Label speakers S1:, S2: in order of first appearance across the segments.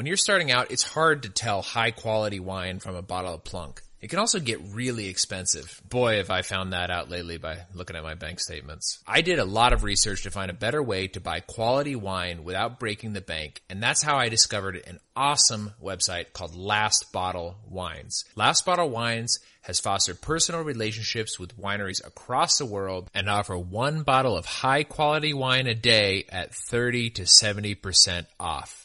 S1: When you're starting out, it's hard to tell high quality wine from a bottle of plunk. It can also get really expensive. Boy, have I found that out lately by looking at my bank statements. I did a lot of research to find a better way to buy quality wine without breaking the bank, and that's how I discovered an awesome website called Last Bottle Wines. Last Bottle Wines has fostered personal relationships with wineries across the world and offer one bottle of high quality wine a day at 30 to 70% off.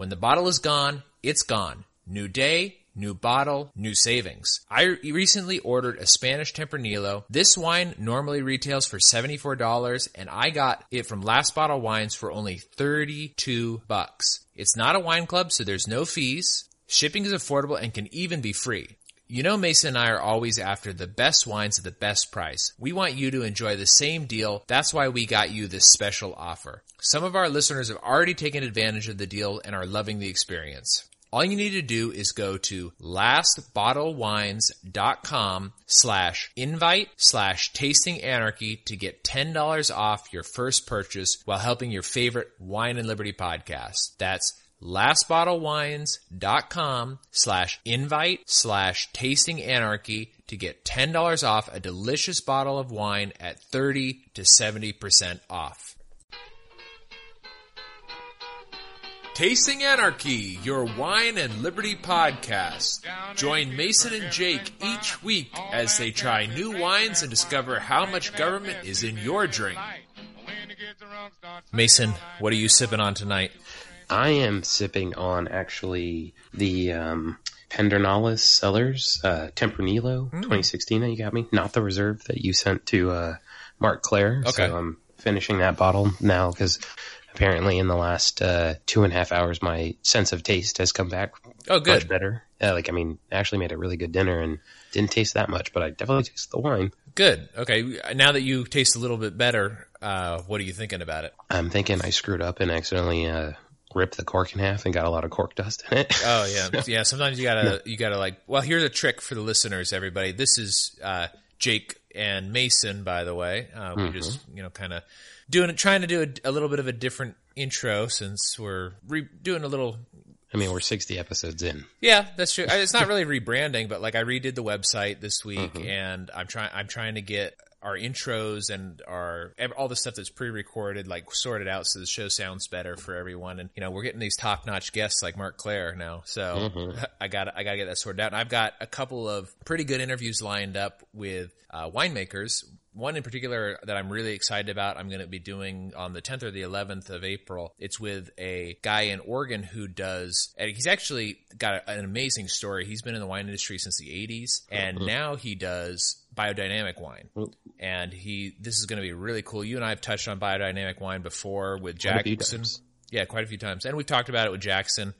S1: When the bottle is gone, it's gone. New day, new bottle, new savings. I recently ordered a Spanish Tempranillo. This wine normally retails for $74 and I got it from Last Bottle Wines for only 32 bucks. It's not a wine club, so there's no fees. Shipping is affordable and can even be free. You know, Mason and I are always after the best wines at the best price. We want you to enjoy the same deal. That's why we got you this special offer. Some of our listeners have already taken advantage of the deal and are loving the experience. All you need to do is go to lastbottlewines.com slash invite slash tasting anarchy to get $10 off your first purchase while helping your favorite Wine and Liberty podcast. That's lastbottlewines.com slash invite slash tasting anarchy to get $10 off a delicious bottle of wine at 30 to 70% off. Tasting Anarchy, your wine and liberty podcast. Join Mason and Jake each week as they try new wines and discover how much government is in your drink. Mason, what are you sipping on tonight?
S2: I am sipping on actually the um, Pedernales Cellars uh, Tempranillo
S1: Hmm.
S2: 2016 that you got me, not the reserve that you sent to uh, Mark Claire.
S1: Okay.
S2: So I'm finishing that bottle now because apparently in the last uh, two and a half hours my sense of taste has come back
S1: Oh,
S2: much better. Uh, like I mean, actually made a really good dinner and didn't taste that much, but I definitely taste the wine.
S1: Good. Okay. Now that you taste a little bit better, uh, what are you thinking about it?
S2: I'm thinking I screwed up and accidentally uh, ripped the cork in half and got a lot of cork dust in it.
S1: Oh yeah, yeah. Sometimes you gotta you gotta like. Well, here's a trick for the listeners, everybody. This is uh, Jake and Mason, by the way. Uh, we just you know kind of doing trying to do a, a little bit of a different intro since we're re- doing a little.
S2: I mean, we're 60 episodes in.
S1: Yeah, that's true. It's not really rebranding, but like I redid the website this week, and I'm trying I'm trying to get our intros and our all the stuff that's pre-recorded like sorted out so the show sounds better for everyone. And you know we're getting these top-notch guests like Mark Claire now. So I got I got to get that sorted out. And I've got a couple of pretty good interviews lined up with uh, winemakers. One in particular that I'm really excited about, I'm going to be doing on the 10th or the 11th of April. It's with a guy in Oregon who does, and he's actually got a, an amazing story. He's been in the wine industry since the 80s, and now he does biodynamic wine. And he, this is going to be really cool. You and I have touched on biodynamic wine before with Jackson. Yeah, quite a few times. And we've talked about it with Jackson.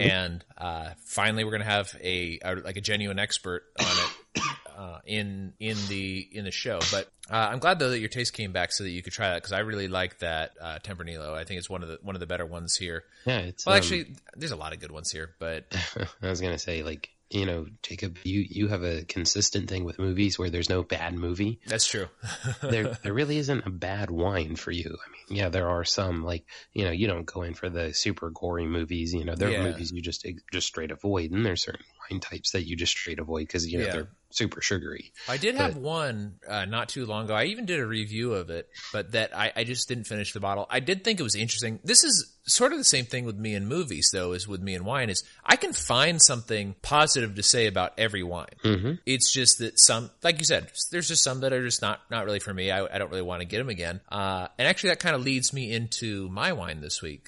S1: And uh, finally, we're going to have a, a like a genuine expert on it uh, in in the in the show. But uh, I'm glad though that your taste came back so that you could try that because I really like that uh, Tempranillo. I think it's one of the one of the better ones here.
S2: Yeah, it's
S1: Well,
S2: um,
S1: actually, there's a lot of good ones here, but
S2: I was gonna say like you know Jacob, you you have a consistent thing with movies where there's no bad movie.
S1: that's true.
S2: There there really isn't a bad wine for you. I mean, yeah, there are some like you know you don't go in for the super gory movies. You know, there
S1: Yeah.
S2: are movies you just just straight avoid, and there's certain wine types that you just straight avoid because you know
S1: Yeah.
S2: they're super sugary.
S1: I did have one uh, not too long ago. I even did a review of it, but that I, I just didn't finish the bottle. I did think it was interesting. This is sort of the same thing with me in movies, though, as with me in wine. Is I can find something positive to say about every wine. Mm-hmm. It's just that some, like you said, there's just some that are just not not really for me. I, I don't really want to get them again. Uh, and actually, that kind of leads me into my wine this week.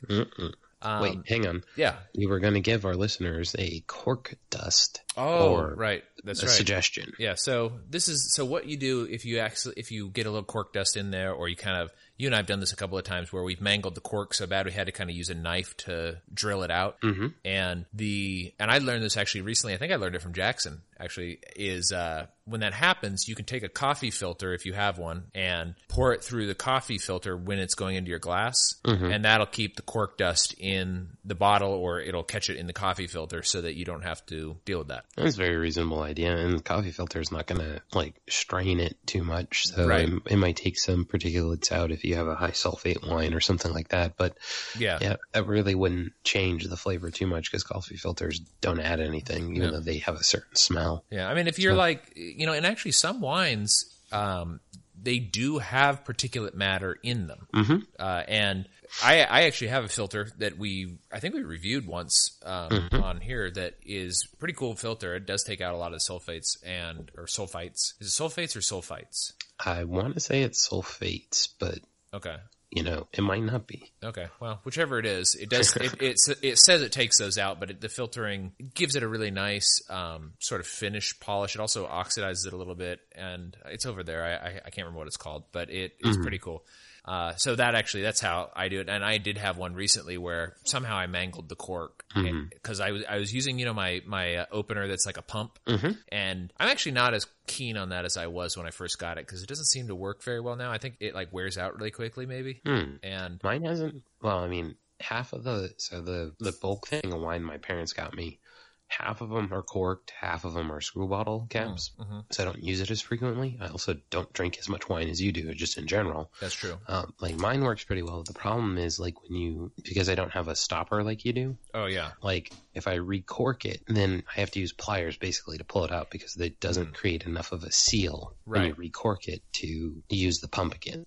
S2: Wait, hang on.
S1: Yeah.
S2: We were going to give our listeners a cork dust
S1: Oh,
S2: or
S1: right. That's
S2: a
S1: right.
S2: suggestion.
S1: Yeah, so this is so what you do if you actually if you get a little cork dust in there, or you kind of you and I've done this a couple of times where we've mangled the cork so bad we had to kind of use a knife to drill it out. Mm-hmm. And the and I learned this actually recently. I think I learned it from Jackson. Actually, is uh, when that happens, you can take a coffee filter if you have one and pour it through the coffee filter when it's going into your glass, and that'll keep the cork dust in the bottle, or it'll catch it in the coffee filter so that you don't have to deal with that.
S2: That's a very reasonable idea, and the coffee filter is not going to like strain it too much, so
S1: Right.
S2: it, it might take some particulates out if if you have a high sulfate wine or something like that. But
S1: Yeah.
S2: yeah, that really wouldn't change the flavor too much because coffee filters don't add anything, even
S1: Yeah.
S2: though they have a certain smell.
S1: Yeah, I mean, if you're
S2: So-
S1: like, you know, and actually some wines, um, they do have particulate matter in them.
S2: Mm-hmm.
S1: Uh, and I, I actually have a filter that we, I think we reviewed once um,
S2: Mm-hmm.
S1: on here that is pretty cool filter. It does take out a lot of sulfates and or sulfites. Is it sulfates or sulfites?
S2: I want to say it's sulfates, but
S1: Okay.
S2: You know, it might not be.
S1: Okay. Well, whichever it is, it does. It it, it says it takes those out, but it, the filtering gives it a really nice um, sort of finish polish. It also oxidizes it a little bit, and it's over there. I, I, I can't remember what it's called, but it is pretty cool. Uh, so that actually, that's how I do it. And I did have one recently where somehow I mangled the cork because I was I was using you know my my uh, opener that's like a pump, and I'm actually not as keen on that as I was when I first got it because it doesn't seem to work very well now. I think it like wears out really quickly, maybe.
S2: Hmm.
S1: And
S2: Mine hasn't. Well, I mean, half of the so the the bulk thing of wine my parents got me. Half of them are corked, half of them are screw bottle caps.
S1: Mm-hmm.
S2: So I don't use it as frequently. I also don't drink as much wine as you do, just in general.
S1: that's true.
S2: Um, like mine works pretty well. The problem is like when you because I don't have a stopper like you do.
S1: Oh yeah.
S2: Like if I recork it, then I have to use pliers basically to pull it out because it doesn't create enough of a seal when you recork it to use the pump again.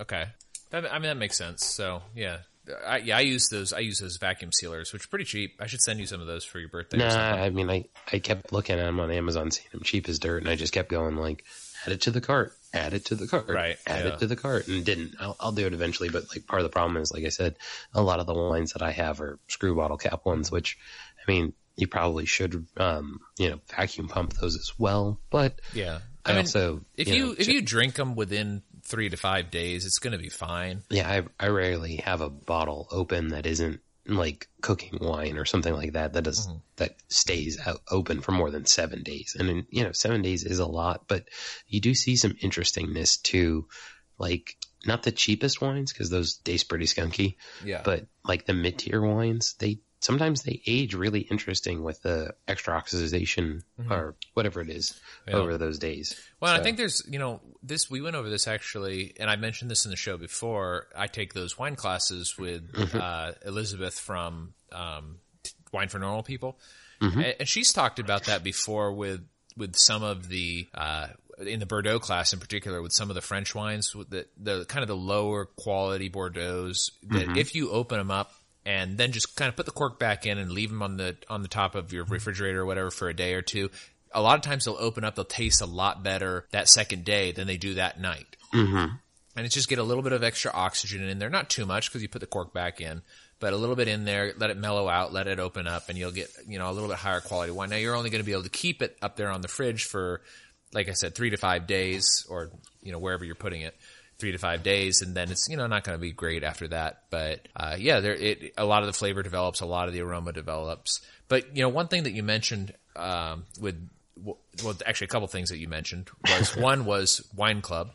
S1: Okay. That, I mean that makes sense. So yeah, I, yeah. I use those. I use those vacuum sealers, which are pretty cheap. I should send you some of those for your birthday.
S2: Nah. I mean, I, I kept looking at them on Amazon, seeing them cheap as dirt, and I just kept going like, add it to the cart, add it to the cart,
S1: Right,
S2: add
S1: yeah.
S2: it to the cart, and didn't. I'll, I'll do it eventually, but like part of the problem is, like I said, a lot of the wines that I have are screw bottle cap ones, which, I mean, you probably should, um, you know, vacuum pump those as well, but
S1: Yeah.
S2: I,
S1: I mean,
S2: also,
S1: if
S2: you, know,
S1: if you drink them within three to five days, it's going to be fine.
S2: yeah, I, I rarely have a bottle open that isn't like cooking wine or something like that that does
S1: Mm-hmm.
S2: that stays out open for more than seven days. And you know, seven days is a lot, but you do see some interestingness to like not the cheapest wines because those taste pretty skunky,
S1: Yeah.
S2: but like the mid tier wines, they sometimes they age really interesting with the extra oxidization or whatever it is
S1: Mm-hmm. Yeah.
S2: over those days.
S1: Well, I think there's, you know, this, we went over this actually, and I mentioned this in the show before. I take those wine classes with
S2: Mm-hmm.
S1: uh, Elizabeth from um, Wine for Normal People.
S2: Mm-hmm.
S1: And, and she's talked about that before with, with some of the, uh, in the Bordeaux class in particular, with some of the French wines, with the, the kind of the lower quality Bordeaux's, that
S2: Mm-hmm.
S1: if you open them up and then just kind of put the cork back in and leave them on the on the top of your refrigerator or whatever for a day or two. A lot of times they'll open up, they'll taste a lot better that second day than they do that night.
S2: Mm-hmm.
S1: And it's just get a little bit of extra oxygen in there, not too much because you put the cork back in, but a little bit in there, let it mellow out, let it open up, and you'll get you know a little bit higher quality wine. Now you're only going to be able to keep it up there on the fridge for, like I said, three to five days, or you know wherever you're putting it, three to five days, and then it's you know not going to be great after that. But uh, yeah, there it a lot of the flavor develops, a lot of the aroma develops. But you know one thing that you mentioned um, with well, actually a couple things that you mentioned was one was wine club,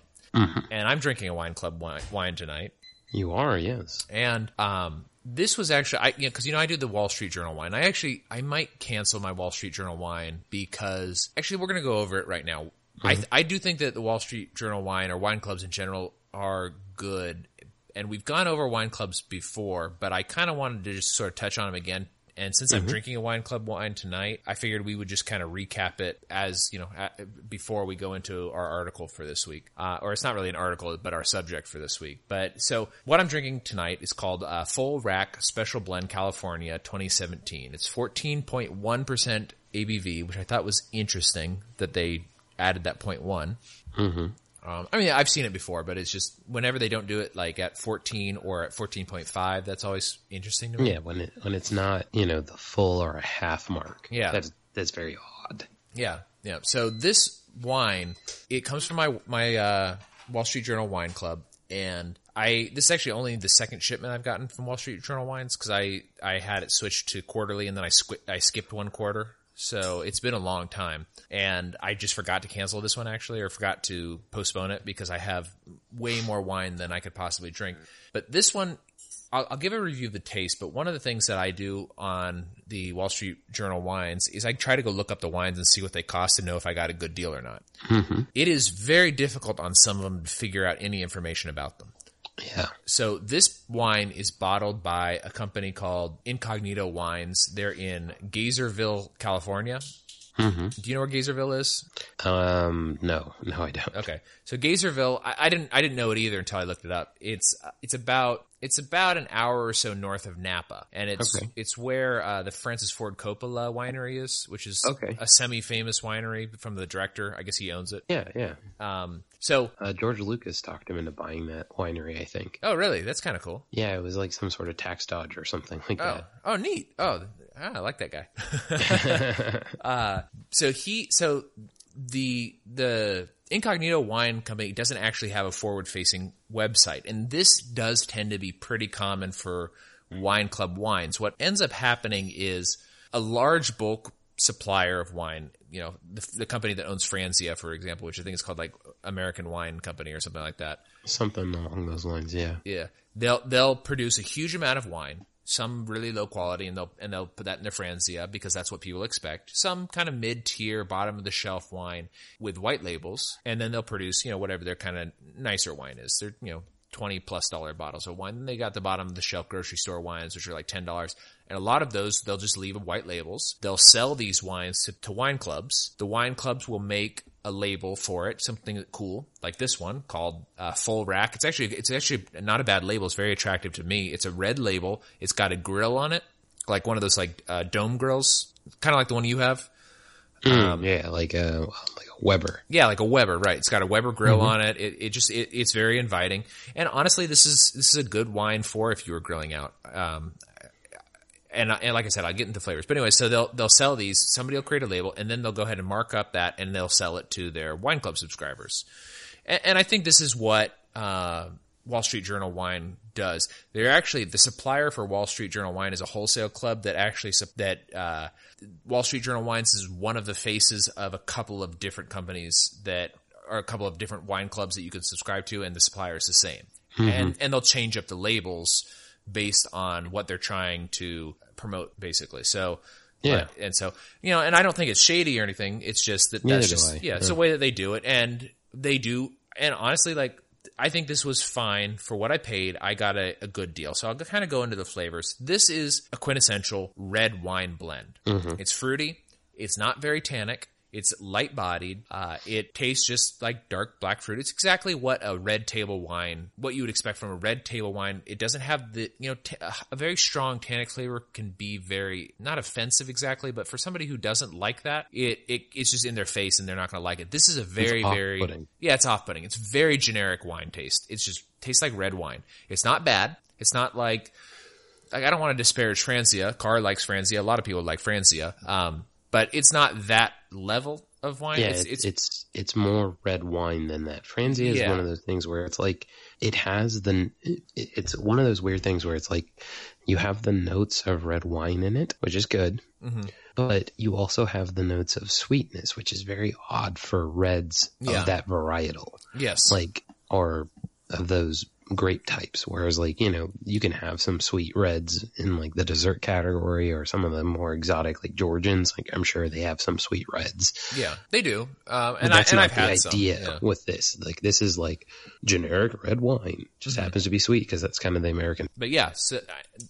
S1: and I'm drinking a wine club wine, wine tonight.
S2: You are, yes.
S1: And um, this was actually, I you know, because you know I do the Wall Street Journal wine. I actually I might cancel my Wall Street Journal wine because actually we're going to go over it right now. I I do think that the Wall Street Journal wine or wine clubs in general are good, and we've gone over wine clubs before, but I kind of wanted to just sort of touch on them again. And since I'm drinking a wine club wine tonight, I figured we would just kind of recap it as you know a before we go into our article for this week. Uh, or it's not really an article, but our subject for this week. But so what I'm drinking tonight is called uh, Full Rack Special Blend California 2017. It's 14.1 percent ABV, which I thought was interesting that they added that point one. Um, I mean, I've seen it before, but it's just whenever they don't do it like at 14 or at 14.5, that's always interesting to me.
S2: Yeah, when it when it's not, you know, the full or a half mark.
S1: Yeah.
S2: That's that's very odd.
S1: Yeah, yeah. So this wine, it comes from my my uh, Wall Street Journal Wine Club, and I this is actually only the second shipment I've gotten from Wall Street Journal Wines because I I had it switched to quarterly, and then I squi- I skipped one quarter. So it's been a long time, and I just forgot to cancel this one actually, or forgot to postpone it because I have way more wine than I could possibly drink. But this one, I'll, I'll give a review of the taste, but one of the things that I do on the Wall Street Journal wines is I try to go look up the wines and see what they cost to know if I got a good deal or not. Mm-hmm. It is very difficult on some of them to figure out any information about them.
S2: Yeah.
S1: So this wine is bottled by a company called Incognito Wines. They're in Geyserville, California.
S2: hmm
S1: Do you know where Geyserville is?
S2: Um, no, no, I don't.
S1: Okay, so Geyserville, I, I didn't I didn't know it either until I looked it up. It's it's about it's about an hour or so north of Napa, and it's
S2: Okay.
S1: it's where uh, the Francis Ford Coppola winery is, which is
S2: Okay.
S1: a semi famous winery from the director. I guess he owns it.
S2: Yeah, yeah.
S1: Um, so
S2: Uh, George Lucas talked him into buying that winery, I think.
S1: oh really? That's kind of cool.
S2: Yeah, it was like some sort of tax dodge or something like
S1: Oh oh neat. Oh ah, I like that guy. Uh, so he so the the incognito wine company doesn't actually have a forward facing website and this does tend to be pretty common for wine club wines. What ends up happening is a large bulk supplier of wine you know the, the company that owns franzia for example which i think is called like american wine company or something like that.
S2: Something along those lines, yeah.
S1: yeah, they'll they'll produce a huge amount of wine, some really low quality, and they'll and they'll put that in their Franzia because that's what people expect. Some kind of mid tier, bottom of the shelf wine with white labels, and then they'll produce you know whatever their kind of nicer wine is. They're you know twenty plus dollar bottles of wine. Then they got the bottom of the shelf grocery store wines, which are like ten dollars. And a lot of those they'll just leave white labels. They'll sell these wines to, to wine clubs. The wine clubs will make a label for it, something cool like this one called uh, Full Rack. It's actually it's actually not a bad label. It's very attractive to me. It's a red label. It's got a grill on it, like one of those like uh, dome grills, kind of like the one you have.
S2: Mm, yeah, like a like a Weber.
S1: Yeah, like a Weber, right? It's got a Weber grill on it. It, it just it, it's very inviting. And honestly, this is this is a good wine for if you were grilling out. Um, and and like I said, I'll get into flavors. But anyway, so they'll they'll sell these. Somebody will create a label, and then they'll go ahead and mark up that, and they'll sell it to their wine club subscribers. And, and I think this is what uh, Wall Street Journal Wine does. They're actually the supplier for Wall Street Journal Wine is a wholesale club that actually that uh, Wall Street Journal Wines is one of the faces of a couple of different companies that are a couple of different wine clubs that you can subscribe to, and the supplier is the same. And and they'll change up the labels based on what they're trying to promote, basically. So.
S2: Yeah.
S1: but- and so you know, and I don't think it's shady or anything. It's just that that's just
S2: I.
S1: yeah, it's the way that they do it, and they do. And honestly, like I think this was fine for what I paid. I got a, a good deal. So I'll kind of go into the flavors. This is a quintessential red wine blend. Mm-hmm. It's fruity. It's not very tannic. It's light bodied. Uh, it tastes just like dark black fruit. It's exactly what a red table wine, what you would expect from a red table wine. It doesn't have the, you know, t- a very strong tannic flavor can be very, not offensive exactly, but for somebody who doesn't like that, it, it it's just in their face and they're not going to like it. This is a very, very, yeah, it's off putting. It's very generic wine taste. It's just tastes like red wine. It's not bad. It's not like, like I don't want to disparage Franzia. Carr likes Franzia. A lot of people like Franzia. Um, but it's not that level of wine.
S2: Yeah,
S1: it's,
S2: it's,
S1: it's,
S2: it's more red wine than that. Franzia is
S1: Yeah.
S2: one of those things where it's like it has the it, it's one of those weird things where it's like you have the notes of red wine in it, which is good,
S1: Mhm.
S2: but you also have the notes of sweetness, which is very odd for reds
S1: Yeah.
S2: of that varietal,
S1: yes.
S2: like or of those grape types. Whereas, like you know, you can have some sweet reds in like the dessert category, or some of the more exotic like Georgians. Like I'm sure they have some sweet reds.
S1: yeah, they do. Um,
S2: But
S1: and I,
S2: that's
S1: and
S2: not
S1: I've
S2: the idea
S1: Yeah.
S2: with this. Like this is like generic red wine. Just
S1: Mm-hmm.
S2: happens to be sweet because that's kind of the American.
S1: But yeah, so,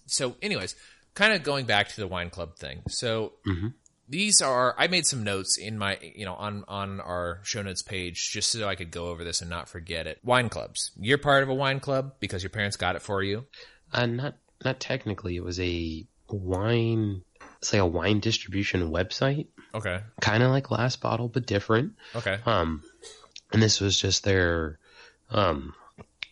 S1: so anyways, kind of going back to the wine club thing. So
S2: Mhm.
S1: These are, I made some notes in my, you know, on, on our show notes page just so I could go over this and not forget it. Wine clubs. You're part of a wine club because your parents got it for you.
S2: Uh, not not technically. It was a wine. It's like a wine distribution website,
S1: Okay.
S2: kind of like Last Bottle, but different.
S1: Okay.
S2: Um, and this was just their um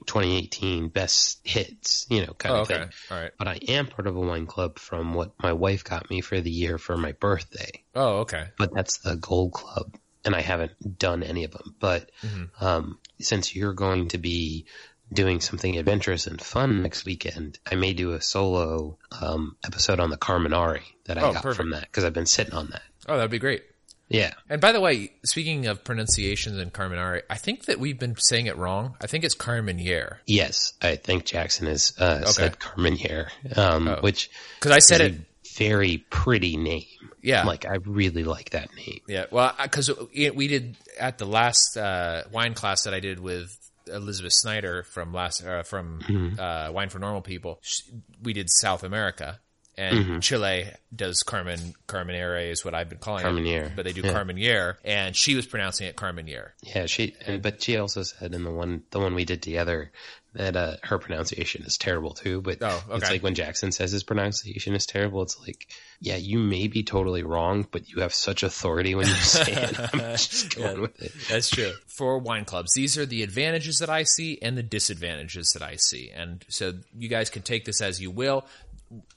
S2: 2018 best hits, you know, kind
S1: Oh,
S2: of
S1: okay.
S2: thing.
S1: All right.
S2: But I am part of a wine club from what my wife got me for the year for my birthday.
S1: Oh, okay.
S2: but that's the gold club and i haven't done any of them but
S1: Mm-hmm.
S2: um, since you're going to be doing something adventurous and fun next weekend i may do a solo um, episode on the carminari that i
S1: Oh,
S2: got
S1: perfect.
S2: from that because i've been sitting on that
S1: Oh, that'd be great.
S2: Yeah
S1: And by the way, speaking of pronunciations in Carmenare, I think that we've been saying it wrong. I think it's Carmeniere.
S2: yes i think jackson has uh,
S1: Okay.
S2: said carminiere um,
S1: Oh.
S2: which
S1: Because I said
S2: is
S1: it.
S2: a very pretty name
S1: Yeah.
S2: like i really like that name
S1: Yeah, well, because we did at the last uh, wine class that I did with Elizabeth Schneider from last uh, from
S2: Mm-hmm.
S1: uh, Wine for Normal People. Sh we did South America, and
S2: Mm-hmm.
S1: Chile does Carmen Carmenere is what I've been calling
S2: Carmenere,
S1: it, but they do
S2: yeah.
S1: Carmenere, and she was pronouncing it Carmenere.
S2: Yeah, she. And, but she also said in the one the one we did together that uh, her pronunciation is terrible too. But
S1: Oh,
S2: it's like when Jackson says his pronunciation is terrible, it's like, yeah, you may be totally wrong, but you have such authority when you say it. I'm just going with it.
S1: That's true. For wine clubs, these are the advantages that I see and the disadvantages that I see. And so you guys can take this as you will.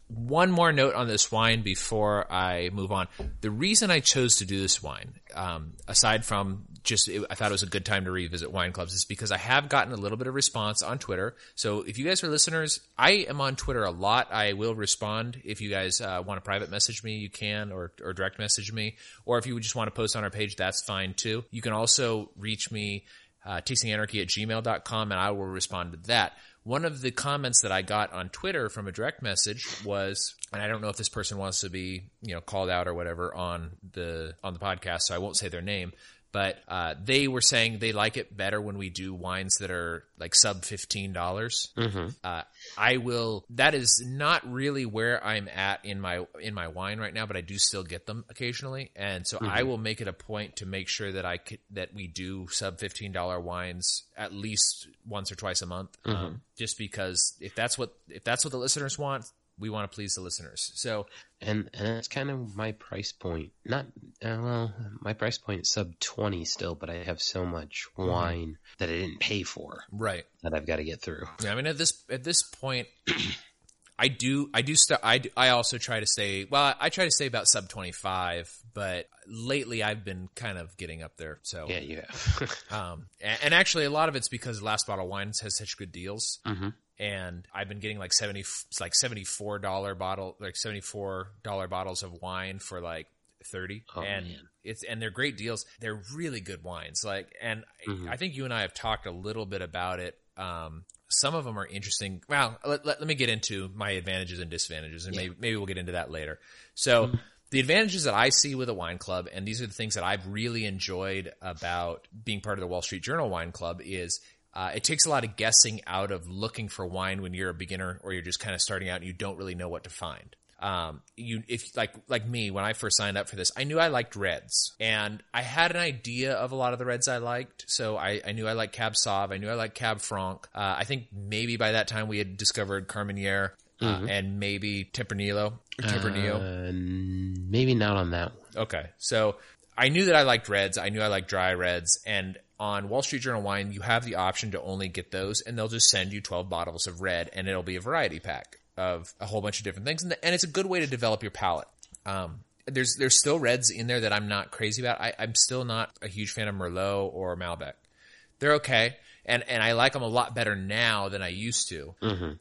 S1: One more note on this wine before I move on. The reason I chose to do this wine, um, aside from just it, I thought it was a good time to revisit wine clubs, is because I have gotten a little bit of response on Twitter. So if you guys are listeners, I am on Twitter a lot. I will respond if you guys uh, want to private message me, you can, or or direct message me, or if you just want to post on our page, that's fine too. You can also reach me uh, tastinganarchy at gmail.com and I will respond to that. One of the comments that I got on Twitter from a direct message was, and I don't know if this person wants to be, you know, called out or whatever on the on the podcast, so I won't say their name. But uh, they were saying they like it better when we do wines that are like sub fifteen dollars. Uh, I will. That is not really where I'm at in my in my wine right now, but I do still get them occasionally, and so I will make it a point to make sure that I could, that we do sub fifteen dollar wines at least once or twice a month, um, just because if that's what if that's what the listeners want, we want to please the listeners. So
S2: And and that's kind of my price point. Not uh, well, my price point is sub twenty still, but I have so much wine that I didn't pay for
S1: right.
S2: that I've got to get through.
S1: Yeah, I mean at this at this point, I do I do st- I do, I also try to stay well. I try to stay about sub twenty five, but lately I've been kind of getting up there. So
S2: Yeah, you have.
S1: um, and, and actually a lot of it's because Last Bottle Wines has such good deals,
S2: Mhm.
S1: And I've been getting like seventy like seventy four dollar bottle like seventy four dollar bottles of wine for like thirty,
S2: Oh,
S1: and
S2: man.
S1: it's and they're great deals. They're really good wines. Like, and
S2: Mm-hmm.
S1: I think you and I have talked a little bit about it. Um, some of them are interesting. Well, let, let, let me get into my advantages and disadvantages, and maybe maybe we'll get into that later. So.
S2: Mm-hmm.
S1: The advantages that I see with a wine club, and these are the things that I've really enjoyed about being part of the Wall Street Journal Wine Club, is uh, it takes a lot of guessing out of looking for wine when you're a beginner or you're just kind of starting out and you don't really know what to find. Um, you if like like me when I first signed up for this, I knew I liked reds, and I had an idea of a lot of the reds I liked. So I, I knew I liked Cab Sauv, I knew I liked Cab Franc. Uh, I think maybe by that time we had discovered Carmenere uh, and maybe Tempranillo, Tempranillo.
S2: Uh, maybe not on that one.
S1: Okay. So I knew that I liked reds. I knew I liked dry reds. And on Wall Street Journal Wine, you have the option to only get those, and they'll just send you 12 bottles of red, and it'll be a variety pack of a whole bunch of different things. And, and it's a good way to develop your palate. Um, there's there's still reds in there that I'm not crazy about. I, I'm still not a huge fan of Merlot or Malbec. They're okay, and and I like them a lot better now than I used to.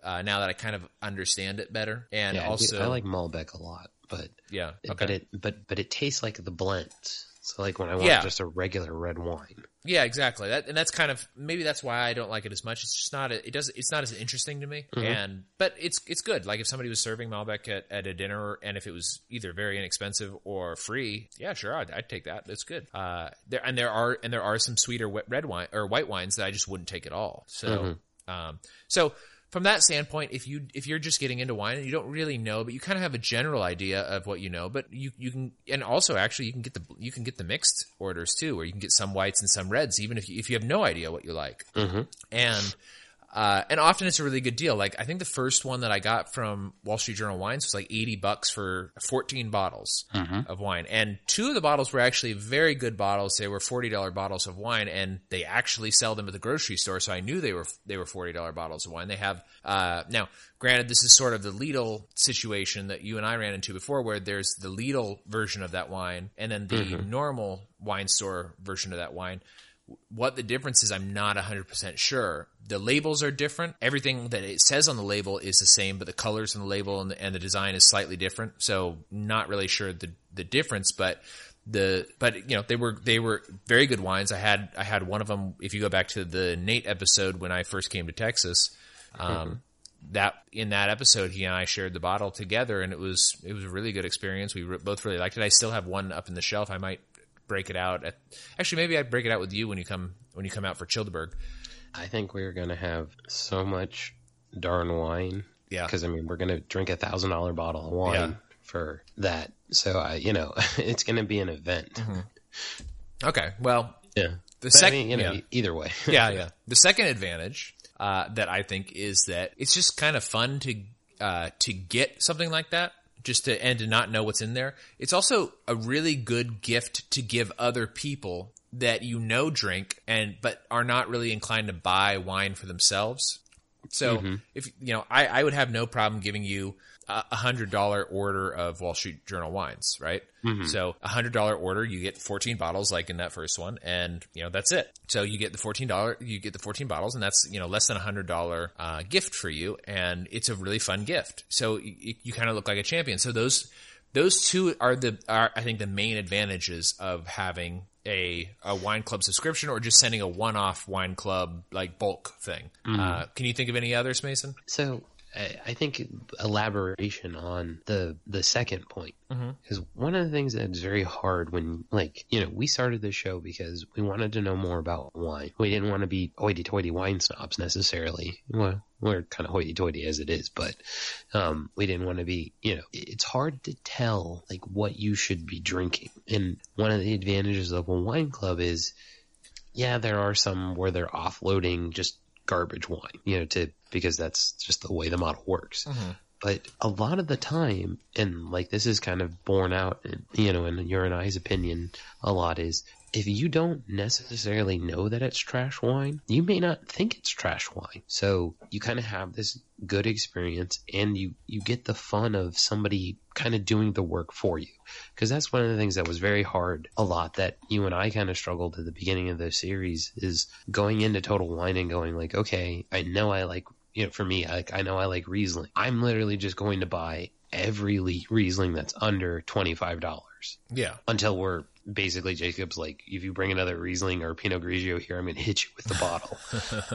S1: Uh, now that I kind of understand it better, and
S2: Yeah, I do-
S1: also
S2: I like Malbec a lot, but
S1: yeah,
S2: but it but but it tastes like the blends. So like when I want
S1: Yeah.
S2: just a regular red wine.
S1: Yeah, exactly. That and that's kind of maybe that's why I don't like it as much. It's just not it does it's not as interesting to me. And but it's it's good. Like if somebody was serving Malbec at, at a dinner and if it was either very inexpensive or free, yeah, sure, I'd, I'd take that. It's good. Uh, there and there are and there are some sweeter wet red wine or white wines that I just wouldn't take at all. So um so from that standpoint, if you if you're just getting into wine and you don't really know, but you kind of have a general idea of what you know, but you you can and also actually you can get the you can get the mixed orders too, where you can get some whites and some reds, even if you, if you have no idea what you like. Mm-hmm. And uh, and often it's a really good deal. Like I think the first one that I got from Wall Street Journal Wines was like eighty bucks for fourteen bottles of wine, and two of the bottles were actually very good bottles. They were forty dollar bottles of wine, and they actually sell them at the grocery store. So I knew they were they were forty dollar bottles of wine. They have uh, now. Granted, this is sort of the Lidl situation that you and I ran into before, where there's the Lidl version of that wine, and then the normal wine store version of that wine what the difference is, I'm not 100% sure. The labels are different. Everything that it says on the label is the same, but the colors on the label and the, and the design is slightly different. So not really sure the, the difference, but the, but you know, they were, they were very good wines. I had, I had one of them. If you go back to the Nate episode when I first came to Texas, um, that in that episode, he and I shared the bottle together and it was, it was a really good experience. We re- both really liked it. I still have one up in the shelf. I might break it out at, actually maybe I'd break it out with you when you come when you come out for Childeberg.
S2: I think we're gonna have so much darn wine.
S1: Yeah.
S2: Because I mean, we're gonna drink a thousand dollar bottle of wine
S1: Yeah.
S2: for that. So I, you know, it's gonna be an event.
S1: Okay. Well,
S2: Yeah.
S1: the
S2: But I
S1: second,
S2: mean, you know,
S1: yeah.
S2: either way.
S1: yeah, yeah. The second advantage uh, that I think is that it's just kind of fun to uh, to get something like that, just to and to not know what's in there. It's also a really good gift to give other people that you know drink and but are not really inclined to buy wine for themselves. So mm-hmm. if you know, I, I would have no problem giving you a a hundred dollar order of Wall Street Journal wines, right? So a hundred dollar order, you get fourteen bottles, like in that first one, and you know that's it. So you get the fourteen dollar, you get the fourteen bottles, and that's you know less than a hundred dollar uh, gift for you, and it's a really fun gift. So you, you kind of look like a champion. So those those two are the are I think the main advantages of having a a wine club subscription or just sending a one off wine club like bulk thing. Uh, can you think of any others, Mason?
S2: So I, I think elaboration on the the second point is one of the things that's very hard when like you know we started this show because we wanted to know more about wine. We didn't want to be hoity-toity wine snobs necessarily. Well, we're kind of hoity-toity as it is, but um, we didn't want to be. You know, it's hard to tell like what you should be drinking. And one of the advantages of a wine club is yeah, there are some where they're offloading just garbage wine, you know, to because that's just the way the model works. Mm-hmm. But a lot of the time, and like this is kind of borne out, in, you know, in your and I's opinion, a lot is if you don't necessarily know that it's trash wine, you may not think it's trash wine. So you kind of have this good experience, and you you get the fun of somebody kind of doing the work for you because that's one of the things that was very hard a lot that you and I kind of struggled at the beginning of the series is going into total wine and going like okay I know I like you know for me like I know I like Riesling. I'm literally just going to buy every Riesling that's under $25
S1: Yeah.
S2: until we're basically Jacob's like if you bring another Riesling or Pinot Grigio here I'm going to hit you with the bottle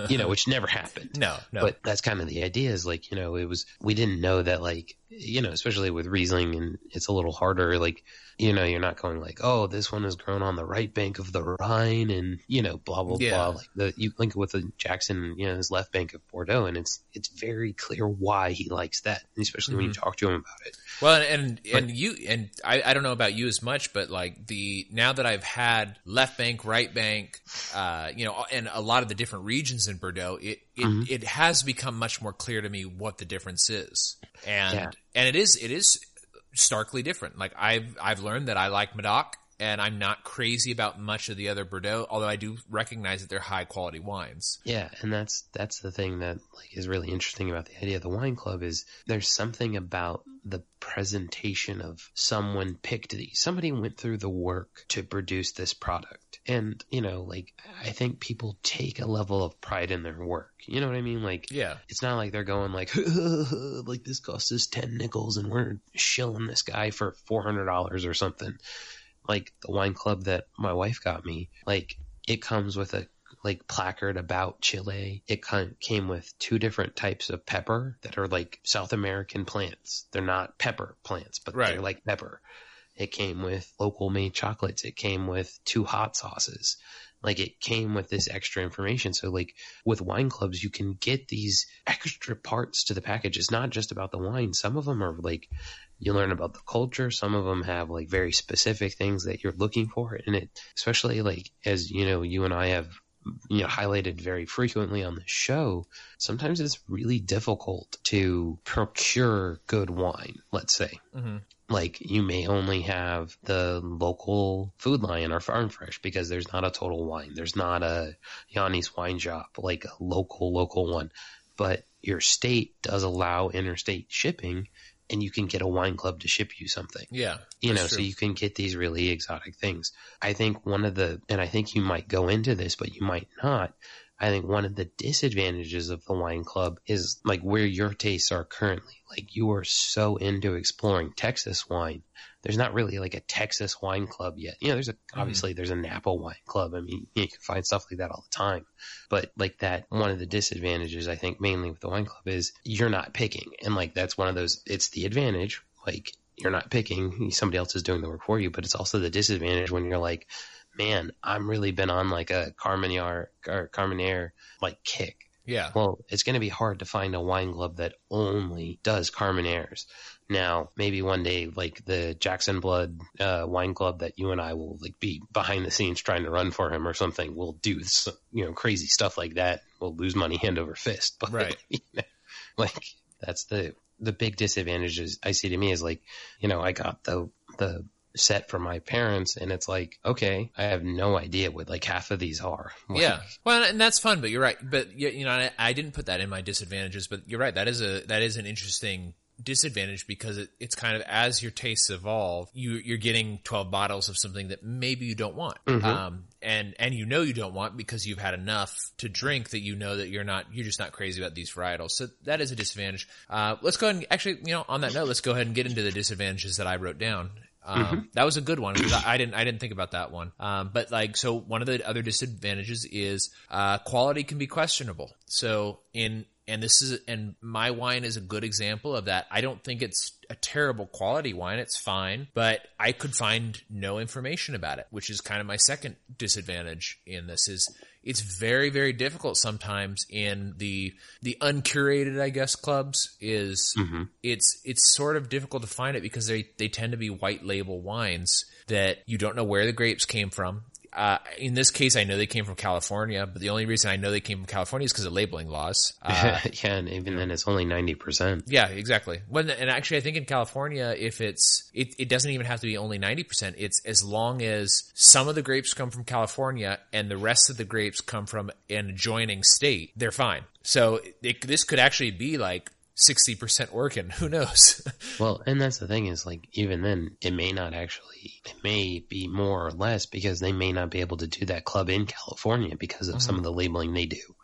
S2: you know which never happened
S1: No, no.
S2: but that's kind of the idea is like, you know, it was, we didn't know that like, you know, especially with Riesling and it's a little harder, like, you know, you're not going like, oh, this one is grown on the right bank of the Rhine and, you know, blah, blah,
S1: Yeah.
S2: blah. Like the, you link it with the Jackson, you know, his left bank of Bordeaux and it's, it's very clear why he likes that. And especially when you mm-hmm. talk to him about it.
S1: Well, and and you and I, I don't know about you as much, but like the now that I've had left bank, right bank, uh, you know, and a lot of the different regions in Bordeaux, it it, it has become much more clear to me what the difference is, and
S2: Yeah.
S1: and it is it is starkly different. Like I've I've learned that I like Medoc. And I'm not crazy about much of the other Bordeaux, although I do recognize that they're high quality wines.
S2: Yeah, and that's that's the thing that like is really interesting about the idea of the wine club is there's something about the presentation of someone picked these. Somebody went through the work to produce this product. And, you know, like I think people take a level of pride in their work. You know what I mean? Like
S1: Yeah.
S2: it's not like they're going like like this costs us 10 nickels and we're shilling this guy for $400 or something. Like the wine club that my wife got me, like it comes with a like placard about Chile. It kind came with two different types of pepper that are like South American plants. They're not pepper plants, but
S1: Right.
S2: they're like pepper. It came with local made chocolates. It came with two hot sauces. Like it came with this extra information. So like with wine clubs, you can get these extra parts to the package. It's not just about the wine. Some of them are like you learn about the culture. Some of them have like very specific things that you're looking for. And it, especially like as you know, you and I have you know highlighted very frequently on the show sometimes it's really difficult to procure good wine let's say.
S1: Mhm.
S2: like you may only have the local food lion or farm fresh because there's not a total wine. There's not a yanni's wine shop like a local local one. But your state does allow interstate shipping and you can get a wine club to ship you something
S1: Yeah.
S2: you know,
S1: That's
S2: so you can get these really exotic things. I think one of the, and I think you might go into this, but you might not. I think one of the disadvantages of the wine club is like where your tastes are currently. Like you are so into exploring Texas wine. There's not really like a Texas wine club yet. You know, there's a, mm-hmm. obviously there's a Napa wine club. I mean, you can find stuff like that all the time. But like that, one of the disadvantages I think mainly with the wine club is you're not picking. And like that's one of those, it's the advantage. Like you're not picking, somebody else is doing the work for you, but it's also the disadvantage when you're like, man, I'm really been on like a Carmenere or Carmenere like kick.
S1: Yeah.
S2: Well, it's going to be hard to find a wine club that only does Carmeneres. Now, maybe one day, like the Jackson Blood uh, Wine Club that you and I will like be behind the scenes trying to run for him or something. We'll do some, you know crazy stuff like that. We'll lose money hand over fist. But
S1: Right.
S2: you know, like that's the the big disadvantages I see to me is like you know I got the the set from my parents and it's like okay I have no idea what like half of these are. Like,
S1: Yeah. Well, and that's fun, but you're right. But you you know, I, I didn't put that in my disadvantages, but you're right. That is a that is an interesting disadvantage because it, it's kind of as your tastes evolve, you you're getting 12 bottles of something that maybe you don't want. Um and and you know you don't want because you've had enough to drink that you know that you're not you're just not crazy about these varietals. So that is a disadvantage. Uh let's go ahead and actually, you know, on that note, let's go ahead and get into the disadvantages that I wrote down. Um, that was a good one because I, I didn't I didn't think about that one. Um, but like so, one of the other disadvantages is uh, quality can be questionable. So in and this is and my wine is a good example of that. I don't think it's a terrible quality wine. It's fine, but I could find no information about it, which is kind of my second disadvantage in this is it's very very difficult sometimes in the the uncurated I guess clubs is mm-hmm. it's it's sort of difficult to find it because they they tend to be white label wines that you don't know where the grapes came from. Uh, in this case, I know they came from California, but the only reason I know they came from California is because of labeling laws. Uh,
S2: yeah, and even then it's only ninety percent.
S1: yeah, exactly. When and actually, I think in California, if it's it, it doesn't even have to be only ninety percent. It's as long as some of the grapes come from California and the rest of the grapes come from an adjoining state, they're fine. So it, this could actually be like sixty percent working. Who knows?
S2: Well, and that's the thing is like even then it may not actually it may be more or less because they may not be able to do that club in California because of some mm-hmm. of the labeling they do.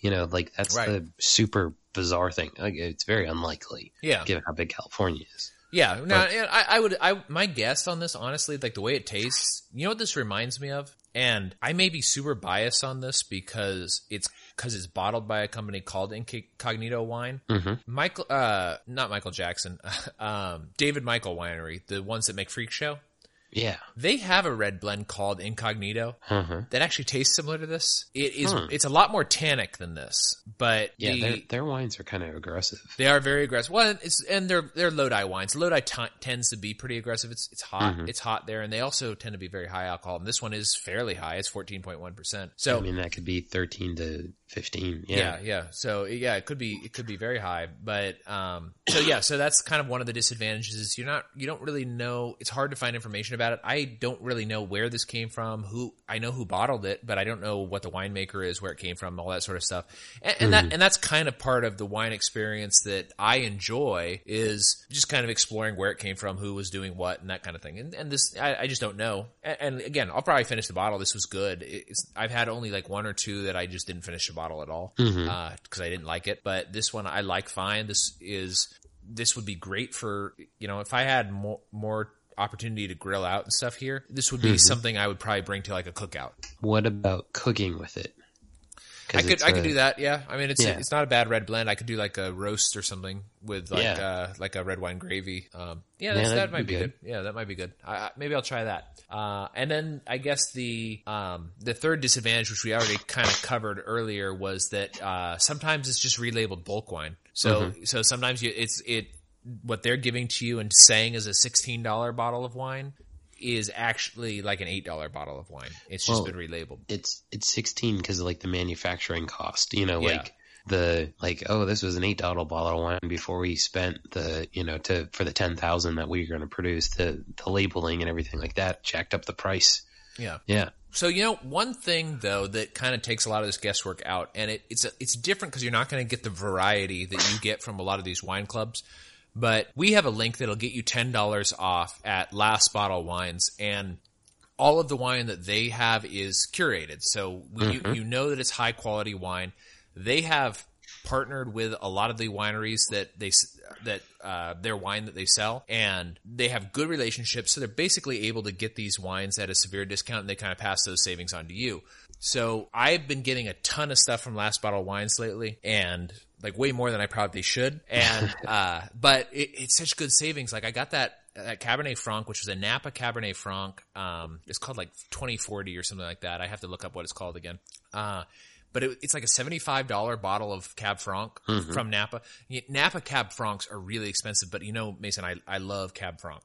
S2: You know, like that's
S1: Right.
S2: the super bizarre thing. Like it's very unlikely
S1: yeah.
S2: given how big California is.
S1: Yeah, no, and I, I would. I my guess on this, honestly, like the way it tastes. You know what this reminds me of, and I may be super biased on this because it's because it's bottled by a company called Incognito Wine.
S2: Mhm.
S1: Michael, uh, not Michael Jackson, um, David Michael Winery, the ones that make Freak Show.
S2: Yeah.
S1: They have a red blend called Incognito
S2: Uh-huh.
S1: that actually tastes similar to this. It is.
S2: Hmm.
S1: It's a lot more tannic than this, but
S2: Yeah,
S1: the,
S2: their their wines are kind of aggressive.
S1: they are very aggressive. Well, it's and they're they're Lodi wines. Lodi t- tends to be pretty aggressive. It's it's hot.
S2: Mm-hmm.
S1: It's hot there, and they also tend to be very high alcohol. And this one is fairly high. It's fourteen point one percent. So
S2: I mean that could be 13 to 15. Yeah.
S1: yeah, yeah. So yeah, it could be it could be very high, but um, so yeah, so that's kind of one of the disadvantages. Is you're not you don't really know. It's hard to find information about it. I don't really know where this came from. Who I know who bottled it, but I don't know what the winemaker is, where it came from, all that sort of stuff. And, and that and that's kind of part of the wine experience that I enjoy is just kind of exploring where it came from, who was doing what, and that kind of thing. And, and this I, I just don't know. And, and again, I'll probably finish the bottle. This was good. It's, I've had only like one or two that I just didn't finish the bottle at all mm-hmm. uh, because I didn't like it. But this one I like fine. This is this would be great for you know if I had more more opportunity to grill out and stuff here. This would be mm-hmm. something I would probably bring to like a cookout.
S2: What about cooking with it? 'Cause
S1: I could
S2: it's
S1: I could do that. Yeah, I mean it's
S2: Yeah.
S1: it's not a bad red blend. I could do like a roast or something with like
S2: Yeah.
S1: uh like a red wine gravy. Um, yeah,
S2: Yeah,
S1: that might
S2: be
S1: be good.
S2: good.
S1: Yeah, that might be good. I, I, maybe I'll try that. Uh, and then I guess the um the third disadvantage, which we already kind of covered earlier, was that uh sometimes it's just relabeled bulk wine. So
S2: Mm-hmm.
S1: so sometimes you it's it what they're giving to you and saying is a sixteen dollar bottle of wine is actually like an eight dollar bottle of wine. It's just
S2: Well,
S1: been relabeled.
S2: it's it's 16 because of like the manufacturing cost you know
S1: Yeah.
S2: like the like oh this was an eight dollar bottle of wine before we spent the you know to for the 10,000 that we were going to produce the the labeling and everything like that jacked up the price
S1: Yeah.
S2: yeah
S1: So you know, one thing though that kind of takes a lot of this guesswork out, and it, it's a, it's different because you're not going to get the variety that you get from a lot of these wine clubs. But we have a link that'll get you ten dollars off at Last Bottle Wines, and all of the wine that they have is curated. So you, you know that it's high quality wine. They have partnered with a lot of the wineries that they that uh, their wine that they sell, and they have good relationships. So they're basically able to get these wines at a severe discount, and they kind of pass those savings on to you. So I've been getting a ton of stuff from Last Bottle Wines lately, and like way more than I probably should. And uh, but it, it's such good savings. Like I got that that Cabernet Franc, which was a Napa Cabernet Franc. Um, it's called like 2040 or something like that. I have to look up what it's called again. Uh, but it, it's like a $75 bottle of Cab Franc from Napa. Napa Cab Francs are really expensive, but you know, Mason, I, I love Cab Franc.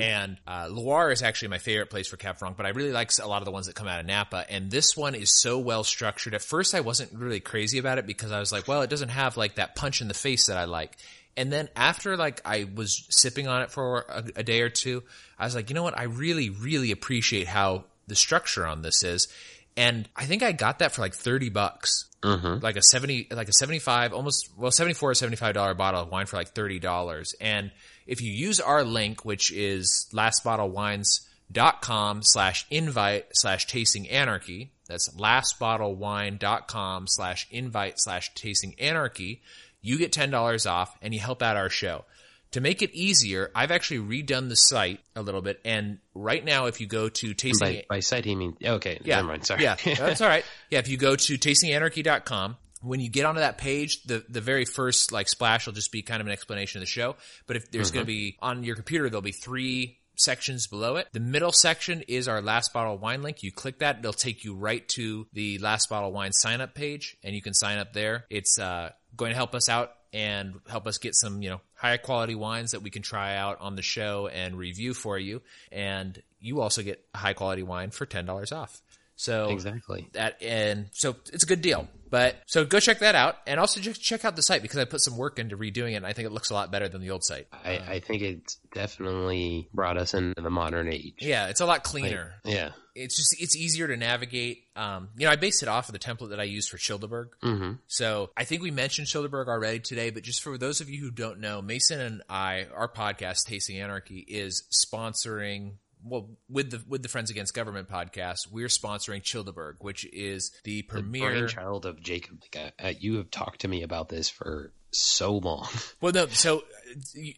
S1: And uh, Loire is actually my favorite place for Cab Franc, but I really like a lot of the ones that come out of Napa. And this one is so well structured. At first, I wasn't really crazy about it because I was like, well, it doesn't have like that punch in the face that I like. And then after like I was sipping on it for a, a day or two, I was like, you know what? I really, really appreciate how the structure on this is. And I think I got that for like 30 bucks. Mm-hmm. Like a 70, like a 75, almost, well, 74 or $75 bottle of wine for like $30. And if you use our link, which is lastbottlewines.com slash invite slash tasting anarchy, that's lastbottlewine.com slash invite slash tasting anarchy, you get $10 off and you help out our show. To make it easier, I've actually redone the site a little bit. And right now, if you go to tasting,
S2: By, by site, he means okay.
S1: yeah,
S2: Never mind. Sorry.
S1: Yeah, that's all right. Yeah, if you go to tastinganarchy.com, when you get onto that page, the the very first like splash will just be kind of an explanation of the show. But if there's going to be on your computer, there'll be three sections below it. The middle section is our last bottle wine link. You click that, it'll take you right to the last bottle wine sign up page, and you can sign up there. It's uh, going to help us out and help us get some, you know, high quality wines that we can try out on the show and review for you. And you also get a high quality wine for ten dollars off. So
S2: Exactly.
S1: that and so it's a good deal. But so go check that out, and also just check out the site because I put some work into redoing it. and I think it looks a lot better than the old site.
S2: I, I think it's definitely brought us into the modern age.
S1: Yeah, it's a lot cleaner.
S2: Yeah.
S1: It's just it's easier to navigate. Um, you know, I based it off of the template that I used for Childerberg.
S2: Mm-hmm.
S1: So I think we mentioned Childerberg already today, but just for those of you who don't know, Mason and I, our podcast, Tasting Anarchy, is sponsoring. Well, with the with the Friends Against Government podcast, we're sponsoring Childerberg, which is the premier.
S2: child of Jacob. Like, you have talked to me about this for so long.
S1: Well, no. So,